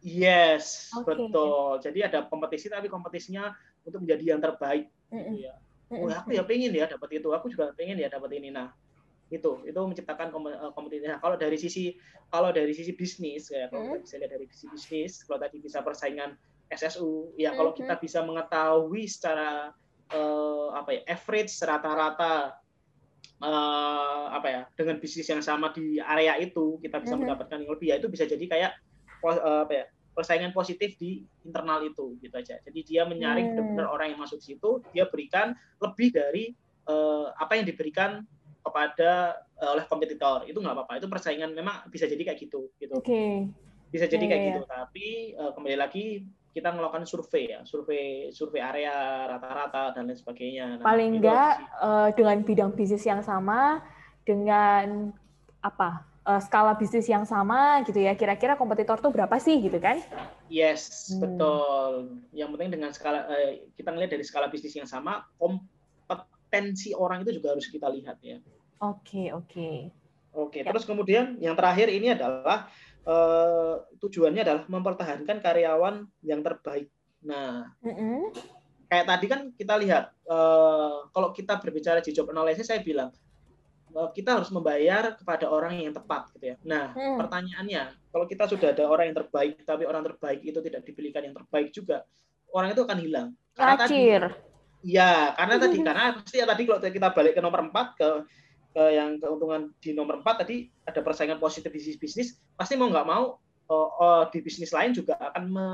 Yes, Oke. betul. Jadi ada kompetisi tapi kompetisinya untuk menjadi yang terbaik Mm-mm. gitu ya. Oh, aku ya pengen ya dapat itu. Aku juga pengen ya dapat ini. Nah, itu itu menciptakan eh, kompetisi. Nah, kalau dari sisi kalau dari sisi bisnis ya kalau hmm. bisa lihat dari sisi bisnis, kalau tadi bisa persaingan SSU, ya kalau kita hmm. bisa mengetahui secara uh, apa ya average rata-rata uh, apa ya dengan bisnis yang sama di area itu kita bisa hmm. mendapatkan yang lebih ya itu bisa jadi kayak uh, apa ya persaingan positif di internal itu gitu aja. Jadi dia menyaring hmm. benar-benar orang yang masuk situ, dia berikan lebih dari uh, apa yang diberikan kepada uh, oleh kompetitor. Itu nggak apa-apa. Itu persaingan memang bisa jadi kayak gitu gitu. Okay. bisa jadi yeah, kayak yeah. gitu. Tapi uh, kembali lagi kita melakukan survei ya. Survei survei area rata-rata dan lain sebagainya. Nah, paling enggak uh, dengan bidang bisnis yang sama dengan apa uh, skala bisnis yang sama gitu ya. Kira-kira kompetitor tuh berapa sih gitu kan? Yes hmm. betul. Yang penting dengan skala uh, kita ngelihat dari skala bisnis yang sama kom tensi orang itu juga harus kita lihat ya. Oke, okay, oke. Okay. Oke, ya. terus kemudian yang terakhir ini adalah uh, tujuannya adalah mempertahankan karyawan yang terbaik. Nah, mm -hmm. kayak tadi kan kita lihat uh, kalau kita berbicara di job analysis saya bilang uh, kita harus membayar kepada orang yang tepat gitu ya. Nah, mm. pertanyaannya, kalau kita sudah ada orang yang terbaik tapi orang terbaik itu tidak dibelikan yang terbaik juga, orang itu akan hilang. Karena Tadi, Iya, karena tadi karena pasti ya tadi kalau kita balik ke nomor 4 ke ke yang keuntungan di nomor 4 tadi ada persaingan positif bisnis bisnis pasti mau nggak mau uh, uh, di bisnis lain juga akan me,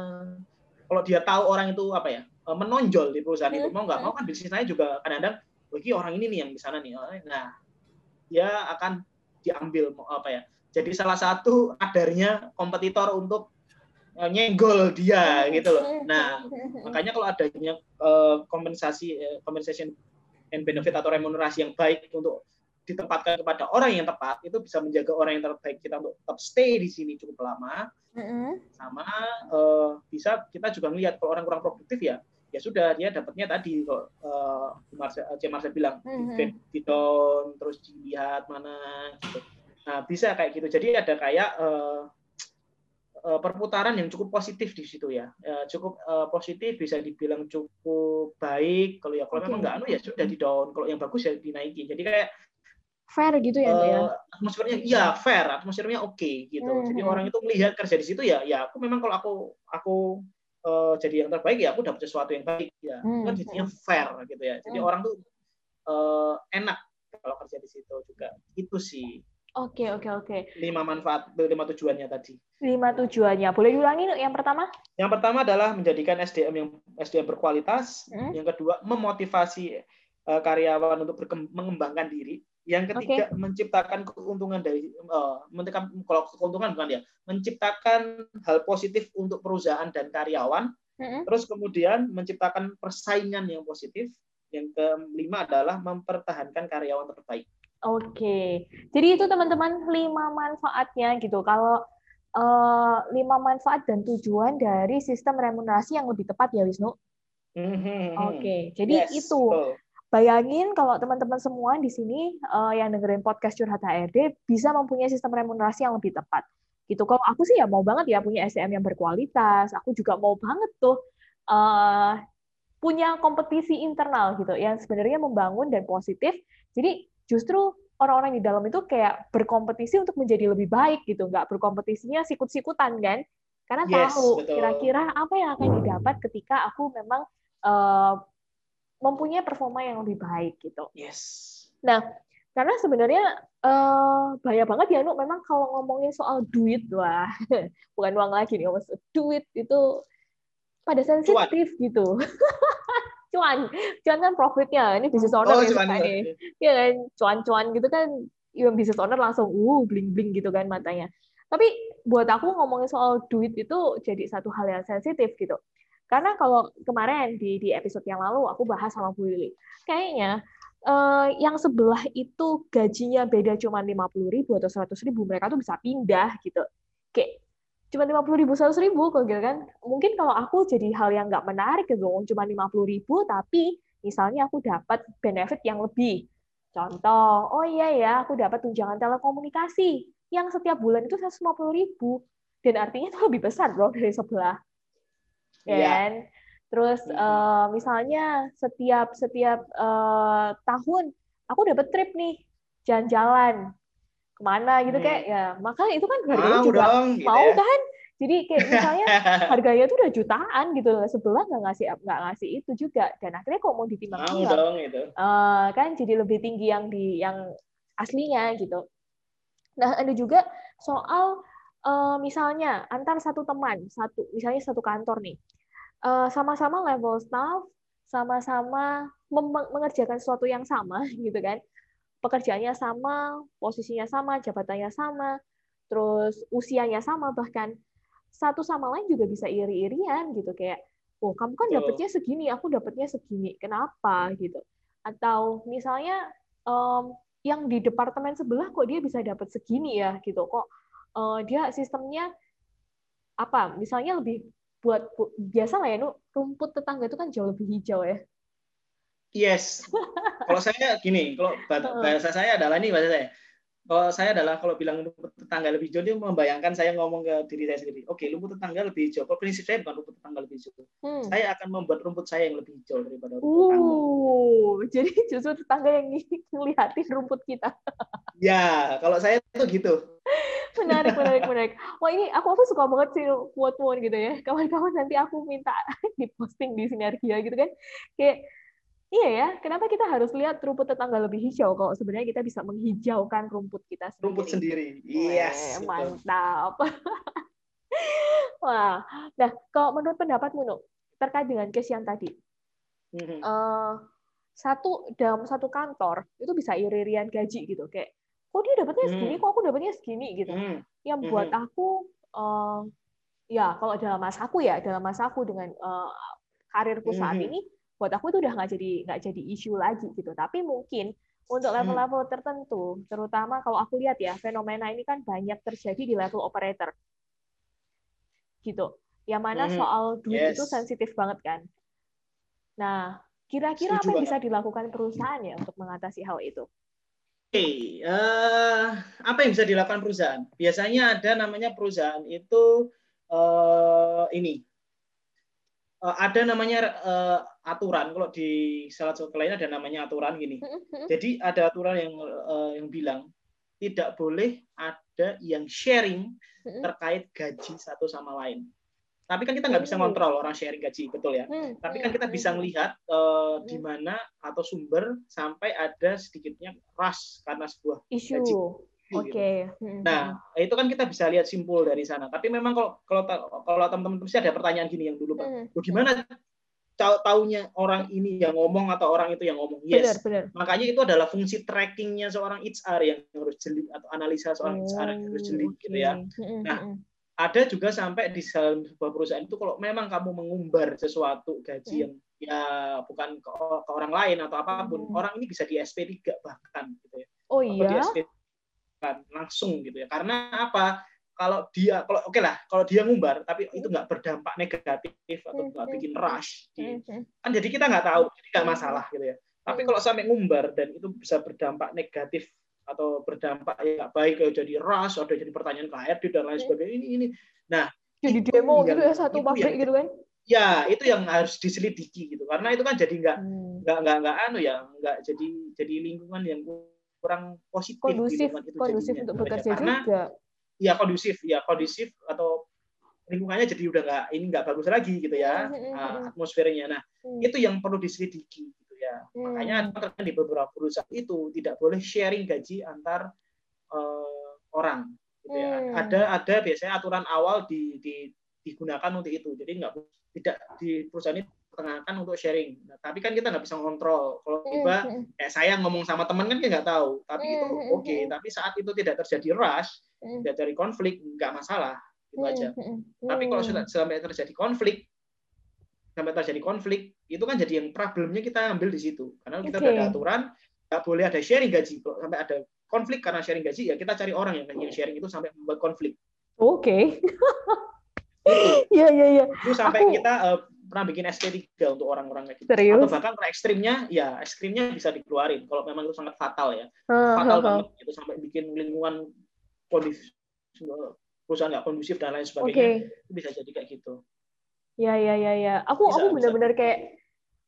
kalau dia tahu orang itu apa ya uh, menonjol di perusahaan itu mau nggak mau kan bisnis lain juga kadang-kadang bagi oh, orang ini nih yang di sana nih nah dia akan diambil apa ya. Jadi salah satu kadarnya kompetitor untuk Eh, nyenggol dia gitu loh. Nah, makanya kalau adanya uh, kompensasi uh, compensation and benefit atau remunerasi yang baik untuk ditempatkan kepada orang yang tepat itu bisa menjaga orang yang terbaik kita untuk tetap stay di sini cukup lama. Sama uh, bisa kita juga melihat kalau orang kurang produktif ya ya sudah dia dapatnya tadi kok uh, Marcel, Marcel bilang mm-hmm. di down terus dilihat mana gitu. Nah, bisa kayak gitu. Jadi ada kayak uh, Eh, perputaran yang cukup positif di situ ya. ya cukup uh, positif bisa dibilang cukup baik kalau ya kalau okay. memang nggak anu ya sudah di down kalau yang bagus ya dinaiki jadi kayak fair gitu ya, uh, ya atmosfernya iya fair atmosfernya oke okay, gitu hmm. jadi hmm. orang itu melihat kerja di situ ya ya aku memang kalau aku aku uh, jadi yang terbaik ya aku dapat sesuatu yang baik ya hmm. kan jadinya hmm. fair gitu ya jadi hmm. orang tuh uh, enak kalau kerja di situ juga itu sih Oke, oke, oke. Lima manfaat, lima tujuannya tadi. Lima tujuannya. Boleh diulangi yang pertama? Yang pertama adalah menjadikan SDM yang SDM berkualitas. Hmm? Yang kedua, memotivasi uh, karyawan untuk mengembangkan diri. Yang ketiga, okay. menciptakan keuntungan dari uh, kalau keuntungan bukan ya, menciptakan hal positif untuk perusahaan dan karyawan. Hmm? Terus kemudian menciptakan persaingan yang positif. Yang kelima adalah mempertahankan karyawan terbaik. Oke, jadi itu teman-teman lima manfaatnya gitu. Kalau uh, lima manfaat dan tujuan dari sistem remunerasi yang lebih tepat ya Wisnu. Mm-hmm. Oke, jadi yes, itu. Bayangin kalau teman-teman semua di sini uh, yang dengerin podcast Curhat HRD bisa mempunyai sistem remunerasi yang lebih tepat. Gitu. Kalau aku sih ya mau banget ya punya SDM yang berkualitas. Aku juga mau banget tuh uh, punya kompetisi internal gitu yang sebenarnya membangun dan positif. Jadi justru orang-orang di dalam itu kayak berkompetisi untuk menjadi lebih baik gitu, nggak berkompetisinya sikut-sikutan kan? Karena yes, tahu kira-kira apa yang akan didapat ketika aku memang uh, mempunyai performa yang lebih baik gitu. Yes. Nah, karena sebenarnya uh, bahaya banget ya, Nuk. Memang kalau ngomongin soal duit, wah, (laughs) bukan uang lagi nih, mas. Duit itu pada sensitif gitu. (laughs) cuan cuan kan profitnya. Ini bisnis owner oh, ya cuan, nih ya kan? Cuan-cuan gitu kan yang bisnis owner langsung uh bling bling gitu kan matanya. Tapi buat aku ngomongin soal duit itu jadi satu hal yang sensitif gitu. Karena kalau kemarin di di episode yang lalu aku bahas sama Bu Lili kayaknya uh, yang sebelah itu gajinya beda cuma lima puluh ribu atau seratus ribu mereka tuh bisa pindah gitu. Kayak cuma lima puluh ribu seratus ribu kok gitu kan. Mungkin kalau aku jadi hal yang nggak menarik gitu cuma lima puluh ribu tapi misalnya aku dapat benefit yang lebih. Contoh oh iya ya aku dapat tunjangan telekomunikasi yang setiap bulan itu seratus lima puluh ribu. Dan artinya itu lebih besar loh dari sebelah. Ya yeah. kan? Terus uh, misalnya setiap setiap uh, tahun aku dapat trip nih jalan-jalan ke mana gitu Hmm. kayak ya maka itu kan harganya Mau juga dong, gitu mau ya. kan jadi kayak misalnya (laughs) harganya tuh udah jutaan gitu sebelah nggak ngasih nggak ngasih itu juga dan akhirnya kok mau Mau ditimbang-timbang dong itu. Eh, kan jadi lebih tinggi yang di yang aslinya gitu. Nah ada juga soal eh, misalnya antar satu teman satu misalnya satu kantor nih eh, sama-sama level staff sama-sama mengerjakan sesuatu yang sama (laughs) gitu kan pekerjaannya sama posisinya sama jabatannya sama terus usianya sama bahkan satu sama lain juga bisa iri-irian gitu kayak oh kamu kan Betul. dapatnya segini aku dapatnya segini kenapa? gitu. Atau misalnya em, yang di departemen sebelah kok dia bisa dapat segini ya gitu. Kok eh, dia sistemnya apa? Misalnya lebih buat bu- biasa lah ya Nu, rumput tetangga itu kan jauh lebih hijau ya Yes. Kalau saya gini, kalau bahasa saya adalah ini bahasa saya. Kalau saya adalah kalau bilang rumput tetangga lebih hijau, dia membayangkan saya ngomong ke diri saya sendiri. Oke, rumput tetangga lebih hijau. Kalau prinsip saya bukan rumput tetangga lebih hijau. Hmm. Saya akan membuat rumput saya yang lebih hijau daripada rumput tetangga. Uh, jadi justru tetangga yang (laughs) ngeliatin rumput kita. Ya, kalau saya itu gitu. Menarik, menarik, menarik. Wah ini aku aku suka banget sih quote-quote gitu ya. Kawan-kawan nanti aku minta (laughs) diposting di sinergia gitu kan. Kayak iya ya, kenapa kita harus lihat rumput tetangga lebih hijau kalau sebenarnya kita bisa menghijaukan rumput kita sendiri. Rumput sendiri. Yes. mantap. (laughs) Wah, nah kalau menurut pendapatmu Nuk, terkait dengan case yang tadi, Mhm. eh, satu dalam satu kantor itu bisa iri-irian gaji gitu kayak kok dia dapatnya segini Hmm. kok aku dapatnya segini gitu Mhm. yang buat aku eh, ya kalau dalam masaku ya dalam masaku dengan eh, karirku saat Mhm. ini buat aku itu udah nggak jadi nggak jadi isu lagi gitu tapi mungkin untuk Hmm. level-level tertentu terutama kalau aku lihat ya fenomena ini kan banyak terjadi di level operator gitu yang mana Mhm. soal duit Yes. itu sensitif banget kan nah kira-kira apa yang bisa dilakukan perusahaan ya untuk mengatasi hal itu Oke, eh, apa yang bisa dilakukan perusahaan? Biasanya ada namanya perusahaan itu eh, ini Eh, ada namanya aturan. Kalau di salah satu lain ada namanya aturan gini. Jadi ada aturan yang eh, yang bilang tidak boleh ada yang sharing terkait gaji satu sama lain. Tapi kan kita nggak bisa ngontrol orang sharing gaji, betul ya? Tapi kan kita bisa melihat eh, di mana atau sumber sampai ada sedikitnya rush karena sebuah isu gaji. oke gitu. Hmm, Nah, itu kan kita bisa lihat simpul dari sana. Tapi memang kalau kalau kalau teman-teman pasti ada pertanyaan gini yang dulu, Pak. Loh, gimana tahu taunya orang ini yang ngomong atau orang itu yang ngomong? benar Yes. benar Makanya itu adalah fungsi trackingnya seorang HR yang harus jeli atau analisa seorang HR yang harus jeli Oh, gitu ya. Nah, Ada juga sampai di dalam sebuah perusahaan itu kalau memang kamu mengumbar sesuatu gaji Hmm. yang ya bukan ke, ke orang lain atau apa pun, Hmm. orang ini bisa di SP3 bahkan gitu ya. oh Atau di iya SP kan langsung gitu ya. Karena apa? Kalau dia kalau oke lah, kalau dia ngumbar tapi itu nggak berdampak negatif atau Hmm, nggak hmm, bikin rush di Hmm, hmm. kan jadi kita nggak tahu jadi nggak Hmm. masalah gitu ya tapi Hmm. kalau sampai ngumbar dan itu bisa berdampak negatif atau berdampak yang nggak baik kayak jadi rush atau jadi pertanyaan ke HRD dan lain Hmm. sebagainya ini ini nah jadi itu demo yang- gitu ya satu pabrik yang- gitu kan ya itu yang harus diselidiki gitu karena itu kan jadi nggak Hmm. nggak nggak nggak anu ya nggak jadi jadi lingkungan yang kurang positif kondusif lingkungan itu kondusif jadinya, untuk gitu aja. bekerja karena juga ya kondusif ya kondusif atau lingkungannya jadi udah nggak ini nggak bagus lagi gitu ya Hmm, hmm, ah, hmm. atmosfernya nah Hmm. itu yang perlu diselidiki gitu ya Hmm. makanya terkadang di beberapa perusahaan itu tidak boleh sharing gaji antar eh, orang gitu ya Hmm. ada ada biasanya aturan awal di, di digunakan untuk itu jadi nggak tidak di perusahaan ini pertengahan untuk sharing nah, tapi kan kita nggak bisa ngontrol kalau tiba kayak saya ngomong sama teman kan kita nggak tahu tapi itu oke hmm. tapi saat itu tidak terjadi rush. Tidak terjadi konflik nggak masalah gitu aja Hmm, hmm, tapi kalau hmm. sudah sampai terjadi konflik, sampai terjadi konflik, itu kan jadi yang problemnya kita ambil di situ. Karena kita udah ada aturan, nggak boleh ada sharing gaji. Kalau sampai ada konflik karena sharing gaji, ya kita cari orang yang yang sharing itu sampai membuat konflik. oke Itu, iya (laughs) iya iya itu sampai Aku- kita eh, pernah bikin SP3 untuk orang-orang kayak gitu. Serius? Atau bahkan kalau ekstrimnya, ya ekstrimnya bisa dikeluarin. Kalau memang itu sangat fatal ya. Ha, Fatal ha. banget. Itu sampai bikin lingkungan kondusif, perusahaan nggak kondusif dan lain sebagainya. Itu bisa jadi kayak gitu. Ya ya ya ya. Aku Bisa, aku benar-benar kayak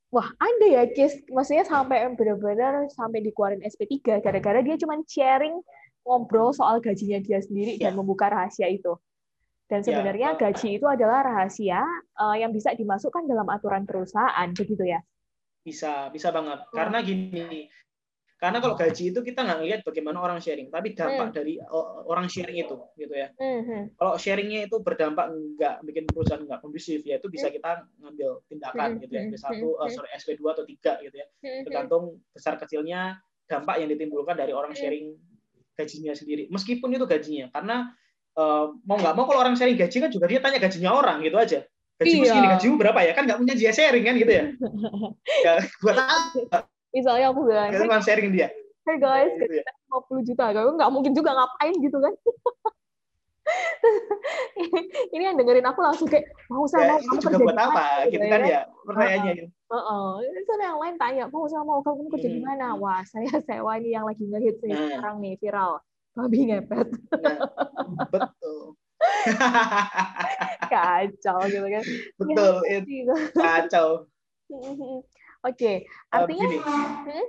wah ada ya case maksudnya sampai benar-benar sampai dikeluarin SP3 gara-gara dia cuma sharing ngobrol soal gajinya dia sendiri yeah. dan ya. membuka rahasia itu. Dan ya, sebenarnya yeah. gaji itu adalah rahasia uh, yang bisa dimasukkan dalam aturan perusahaan, begitu ya? Bisa, bisa banget. Hmm. Karena gini, karena kalau gaji itu kita nggak ngelihat bagaimana orang sharing, tapi dampak hmm. dari orang sharing itu, gitu ya. Hmm. Kalau sharingnya itu berdampak nggak bikin perusahaan nggak kondusif, ya itu bisa hmm. kita ngambil tindakan, hmm. gitu ya. S1, uh, eh, sorry, SP2 atau tiga, gitu ya. Tergantung besar kecilnya dampak yang ditimbulkan dari orang sharing gajinya sendiri. Meskipun itu gajinya, karena uh, mau nggak mau kalau orang sharing gaji kan juga dia tanya gajinya orang, gitu aja gaji iya. segini gajimu berapa ya kan nggak punya dia sharing kan gitu ya (laughs) ya buat apa misalnya aku bilang kita cuma sharing dia. hey guys ya, gitu ya. 50 juta. Kalau nggak mungkin juga ngapain? Gitu kan. (laughs) Ini yang dengerin aku langsung kayak mau sama ya, mau kamu kerja buat apa? gitu, gitu kan ya, ya pertanyaannya gitu. Uh, uh, itu yang lain tanya mau sama mau kamu kerja di hmm. mana? Wah saya (laughs) sewa ini yang lagi ngehit nih nah. sekarang nih viral. Babi ngepet. Nah, betul. (laughs) Kacau gitu kan. Betul ya, itu kacau oke okay. artinya uh, gini. Hmm?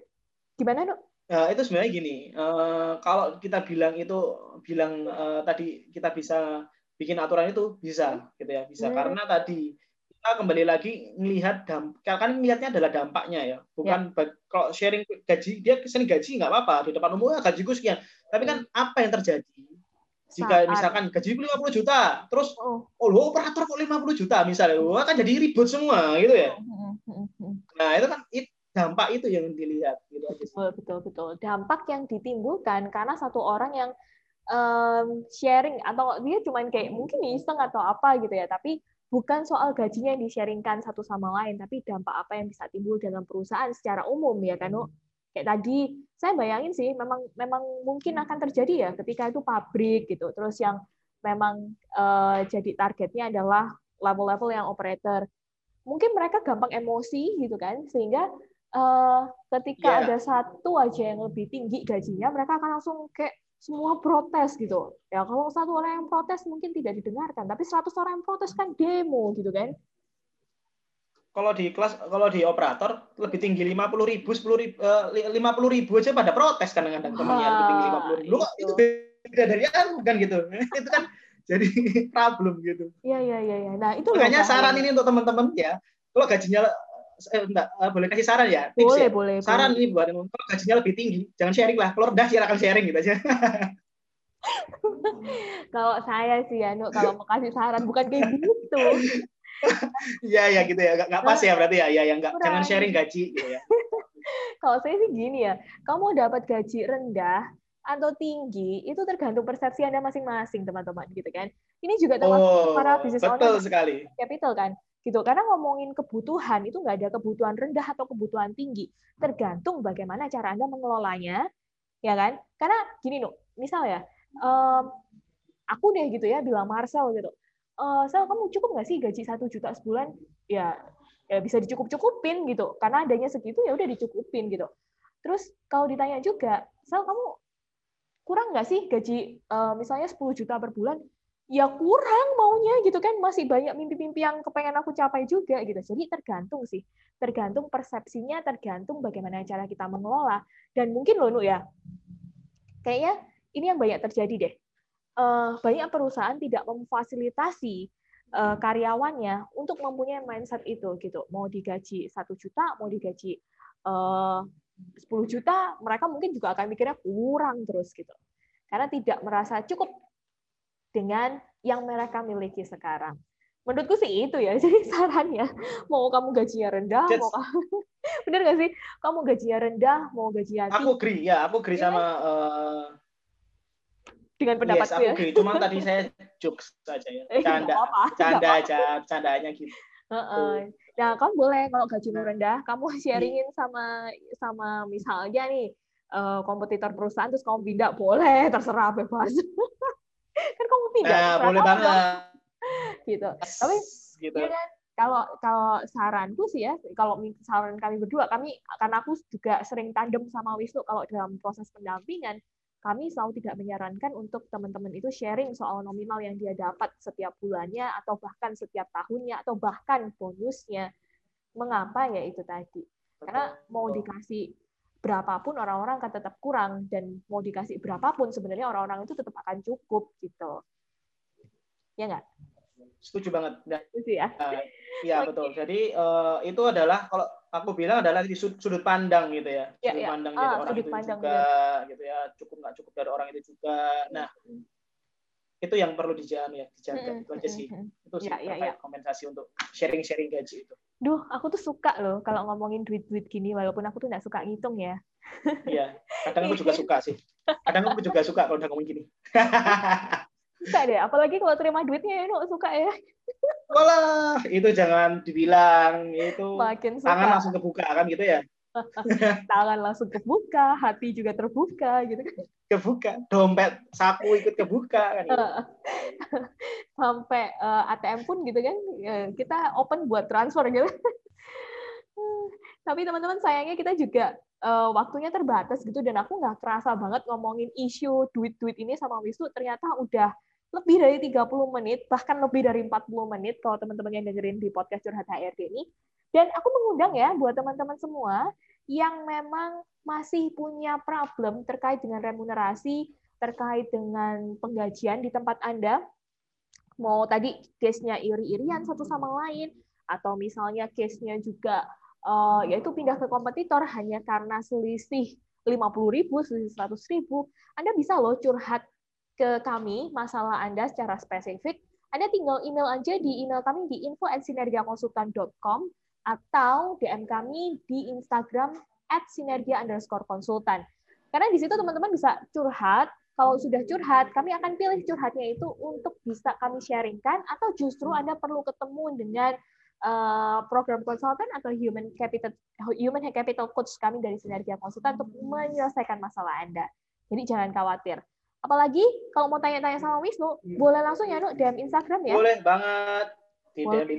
gimana dok uh, itu sebenarnya gini uh, kalau kita bilang itu bilang uh, tadi kita bisa bikin aturan itu bisa gitu ya bisa hmm. karena tadi kita kembali lagi melihat dampak kan melihatnya adalah dampaknya ya bukan ya. kalau sharing gaji dia ke sini gaji nggak apa-apa di depan umum ya gajiku sekian tapi kan hmm. apa yang terjadi jika Saat. misalkan gaji 50 juta, terus oh, oh lo operator kok 50 juta misalnya, wah kan jadi ribut semua gitu ya. Hmm, nah, itu kan it, dampak itu yang dilihat gitu Betul, betul, betul. Dampak yang ditimbulkan karena satu orang yang um, sharing atau dia cuma kayak mungkin iseng atau apa gitu ya, tapi bukan soal gajinya yang di-sharingkan satu sama lain, tapi dampak apa yang bisa timbul dalam perusahaan secara umum ya kan, kayak tadi saya bayangin sih memang memang mungkin akan terjadi ya ketika itu pabrik gitu terus yang memang uh, jadi targetnya adalah level-level yang operator mungkin mereka gampang emosi gitu kan sehingga uh, ketika yeah. ada satu aja yang lebih tinggi gajinya mereka akan langsung kayak semua protes gitu. Ya kalau satu orang yang protes mungkin tidak didengarkan tapi 100 orang yang protes kan demo gitu kan. Kalau di kelas kalau di operator lebih tinggi lima puluh ribu sepuluh ribu eh, lima puluh ribu aja pada protes kadang-kadang. Temannya lebih tinggi lima puluh ribu. kok itu beda dari aku kan gitu. (laughs) Itu kan jadi (laughs) problem gitu. Iya iya iya ya. nah itu makanya loh, saran ini untuk teman-teman ya. Kalau gajinya eh, enggak, eh, boleh kasih saran ya tips boleh, ya. boleh saran boleh. ini buat kalau gajinya lebih tinggi jangan sharing lah. Kalau rendah silakan sharing gitu aja. (laughs) Kalau saya sih ya Nuk, kalau mau kasih saran bukan kayak gitu. (laughs) Iya ya gitu ya, nggak pas ya berarti ya, ya yang nggak. Jangan sharing gaji gitu ya. Kalau saya sih gini ya, kamu dapat gaji rendah atau tinggi itu tergantung persepsi anda masing-masing teman-teman gitu kan. Ini juga termasuk oh, para bisnis betul owner sekali. capital kan gitu. Karena ngomongin kebutuhan itu nggak ada kebutuhan rendah atau kebutuhan tinggi. Tergantung bagaimana cara anda mengelolanya ya kan? Karena gini nuh misal ya um, aku deh gitu ya bilang Marcel gitu uh, Sel kamu cukup nggak sih gaji satu juta sebulan? Ya ya bisa dicukup-cukupin gitu. Karena adanya segitu ya udah dicukupin gitu. Terus kalau ditanya juga Sel kamu kurang nggak sih gaji uh, misalnya 10 juta per bulan? Ya kurang maunya gitu kan masih banyak mimpi-mimpi yang kepengen aku capai juga gitu. Jadi tergantung sih tergantung persepsinya tergantung bagaimana cara kita mengelola. Dan mungkin loh Nu ya kayaknya ini yang banyak terjadi deh. Uh, banyak perusahaan tidak memfasilitasi uh, karyawannya untuk mempunyai mindset itu gitu. Mau digaji satu juta mau digaji 10 juta mereka mungkin juga akan mikirnya kurang terus gitu karena tidak merasa cukup dengan yang mereka miliki sekarang menurutku sih itu ya (laughs) jadi sarannya mau kamu gajinya rendah Just, mau kamu (laughs) bener gak sih kamu gajinya rendah mau gajinya tinggi aku agree ya aku agree ya. sama uh, dengan pendapatku yes, aku ya. Agree. Cuma tadi (laughs) saya jokes saja ya. Eh, canda, canda aja, candanya gitu. Uh -uh. Nah, kamu boleh kalau gajimu rendah, kamu (laughs) sharingin sama sama misalnya nih uh, kompetitor perusahaan terus kamu pindah boleh, (laughs) terserah bebas. (laughs) kan kamu pindah. Nah, boleh banget. gitu. Tapi gitu. Ya kan, kalau kalau saranku sih ya, kalau saran kami berdua, kami karena aku juga sering tandem sama Wisnu kalau dalam proses pendampingan, kami selalu tidak menyarankan untuk teman-teman itu sharing soal nominal yang dia dapat setiap bulannya atau bahkan setiap tahunnya atau bahkan bonusnya. Mengapa ya itu tadi? Karena mau dikasih berapapun orang-orang akan tetap kurang dan mau dikasih berapapun sebenarnya orang-orang itu tetap akan cukup gitu. Ya nggak? Setuju banget. Dan, Setuju ya. Uh, iya (laughs) betul. Jadi uh, itu adalah kalau aku bilang adalah di sudut pandang gitu ya. ya sudut ya. pandang ah, dari orang sudut itu pandang juga gitu ya. Cukup nggak cukup dari orang itu juga. Nah, itu yang perlu dijaga ya, dijaga itu aja sih. Itu sih ya, ya, ya. kompensasi untuk sharing-sharing gaji itu. Duh, aku tuh suka loh kalau ngomongin duit-duit gini, walaupun aku tuh nggak suka ngitung ya. Iya, kadang aku juga suka sih. Kadang aku juga suka kalau udah ngomong gini. (laughs) suka deh, apalagi kalau terima duitnya ya, suka ya. (laughs) Walah, itu jangan dibilang itu Makin suka. tangan langsung kebuka kan gitu ya. (laughs) tangan langsung kebuka, hati juga terbuka gitu kan. Kebuka, dompet saku ikut kebuka kan. Gitu. (laughs) Sampai uh, eh, ATM pun gitu kan, kita open buat transfer gitu. Tapi teman-teman sayangnya kita juga uh, waktunya terbatas gitu dan aku nggak kerasa banget ngomongin isu duit-duit ini sama Wisnu ternyata udah lebih dari 30 menit, bahkan lebih dari 40 menit kalau teman-teman yang dengerin di podcast Curhat HRD ini. Dan aku mengundang ya buat teman-teman semua yang memang masih punya problem terkait dengan remunerasi, terkait dengan penggajian di tempat Anda, mau tadi case-nya iri-irian satu sama lain, atau misalnya case-nya juga uh, yaitu pindah ke kompetitor hanya karena selisih 50 ribu, selisih 100 ribu, Anda bisa loh curhat ke kami masalah Anda secara spesifik. Anda tinggal email aja di email kami di info@sinergiakonsultan.com atau DM kami di Instagram at sinergia underscore konsultan. Karena di situ teman-teman bisa curhat, kalau sudah curhat, kami akan pilih curhatnya itu untuk bisa kami sharingkan, atau justru Anda perlu ketemu dengan uh, program konsultan atau human capital human capital coach kami dari Sinergia Konsultan untuk menyelesaikan masalah Anda. Jadi jangan khawatir. Apalagi kalau mau tanya-tanya sama Wisnu, boleh langsung ya, Nuk, DM Instagram ya? Boleh banget. Di DM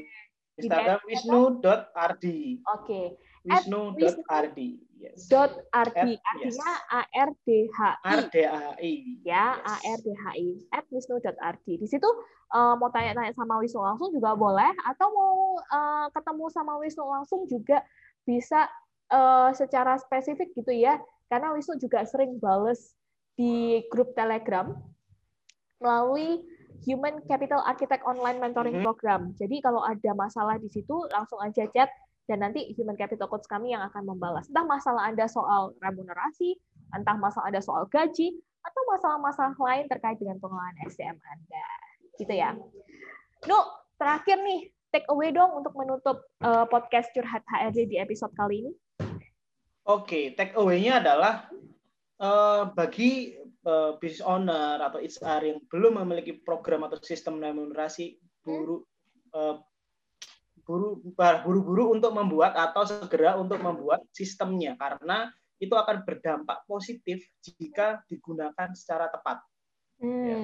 Instagram wisnu.ardi. Oke. Okay. Wisnu.ardi. Yes. Dot ardi artinya A R D H I. R D A I. Ya, A R D H I. At wisnu.ardi. Di situ uh, mau tanya-tanya sama Wisnu langsung juga boleh atau mau uh, ketemu sama Wisnu langsung juga bisa uh, secara spesifik gitu ya. Karena Wisnu juga sering bales di grup Telegram melalui Human Capital Architect Online Mentoring mm-hmm. Program. Jadi kalau ada masalah di situ langsung aja chat dan nanti Human Capital Coach kami yang akan membalas. Entah masalah Anda soal remunerasi, entah masalah Anda soal gaji, atau masalah-masalah lain terkait dengan pengelolaan SDM Anda. Gitu ya. Nu, terakhir nih, take away dong untuk menutup uh, podcast Curhat HRD di episode kali ini. Oke, okay, take away-nya adalah uh, bagi uh, business owner atau HR yang belum memiliki program atau sistem remunerasi buru uh, buru-buru untuk membuat atau segera untuk membuat sistemnya karena itu akan berdampak positif jika digunakan secara tepat. Hmm, ya.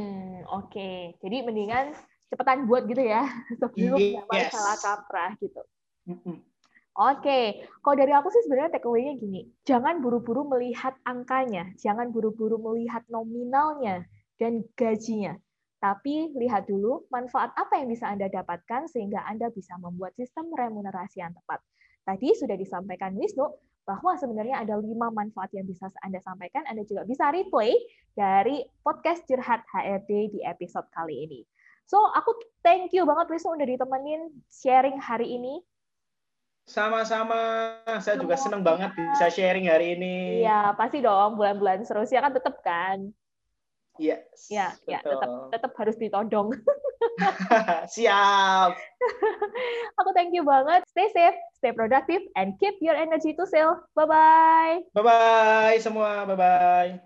oke. Okay. Jadi mendingan cepetan buat gitu ya (laughs) sebelum yes. salah kaprah gitu. Oke, okay. kalau dari aku sih sebenarnya takeaway-nya gini, jangan buru-buru melihat angkanya, jangan buru-buru melihat nominalnya dan gajinya. Tapi lihat dulu manfaat apa yang bisa Anda dapatkan sehingga Anda bisa membuat sistem remunerasi yang tepat. Tadi sudah disampaikan Wisnu bahwa sebenarnya ada lima manfaat yang bisa Anda sampaikan. Anda juga bisa replay dari podcast Curhat HRD di episode kali ini. So, aku thank you banget Wisnu udah ditemenin sharing hari ini. Sama-sama, saya juga senang banget bisa sharing hari ini. Iya, pasti dong bulan-bulan seterusnya kan tetap kan. Yes. Ya, ya tetap tetap harus ditodong. (laughs) (laughs) Siap. Aku thank you banget. Stay safe, stay productive, and keep your energy to sell. Bye bye. Bye bye semua. Bye bye.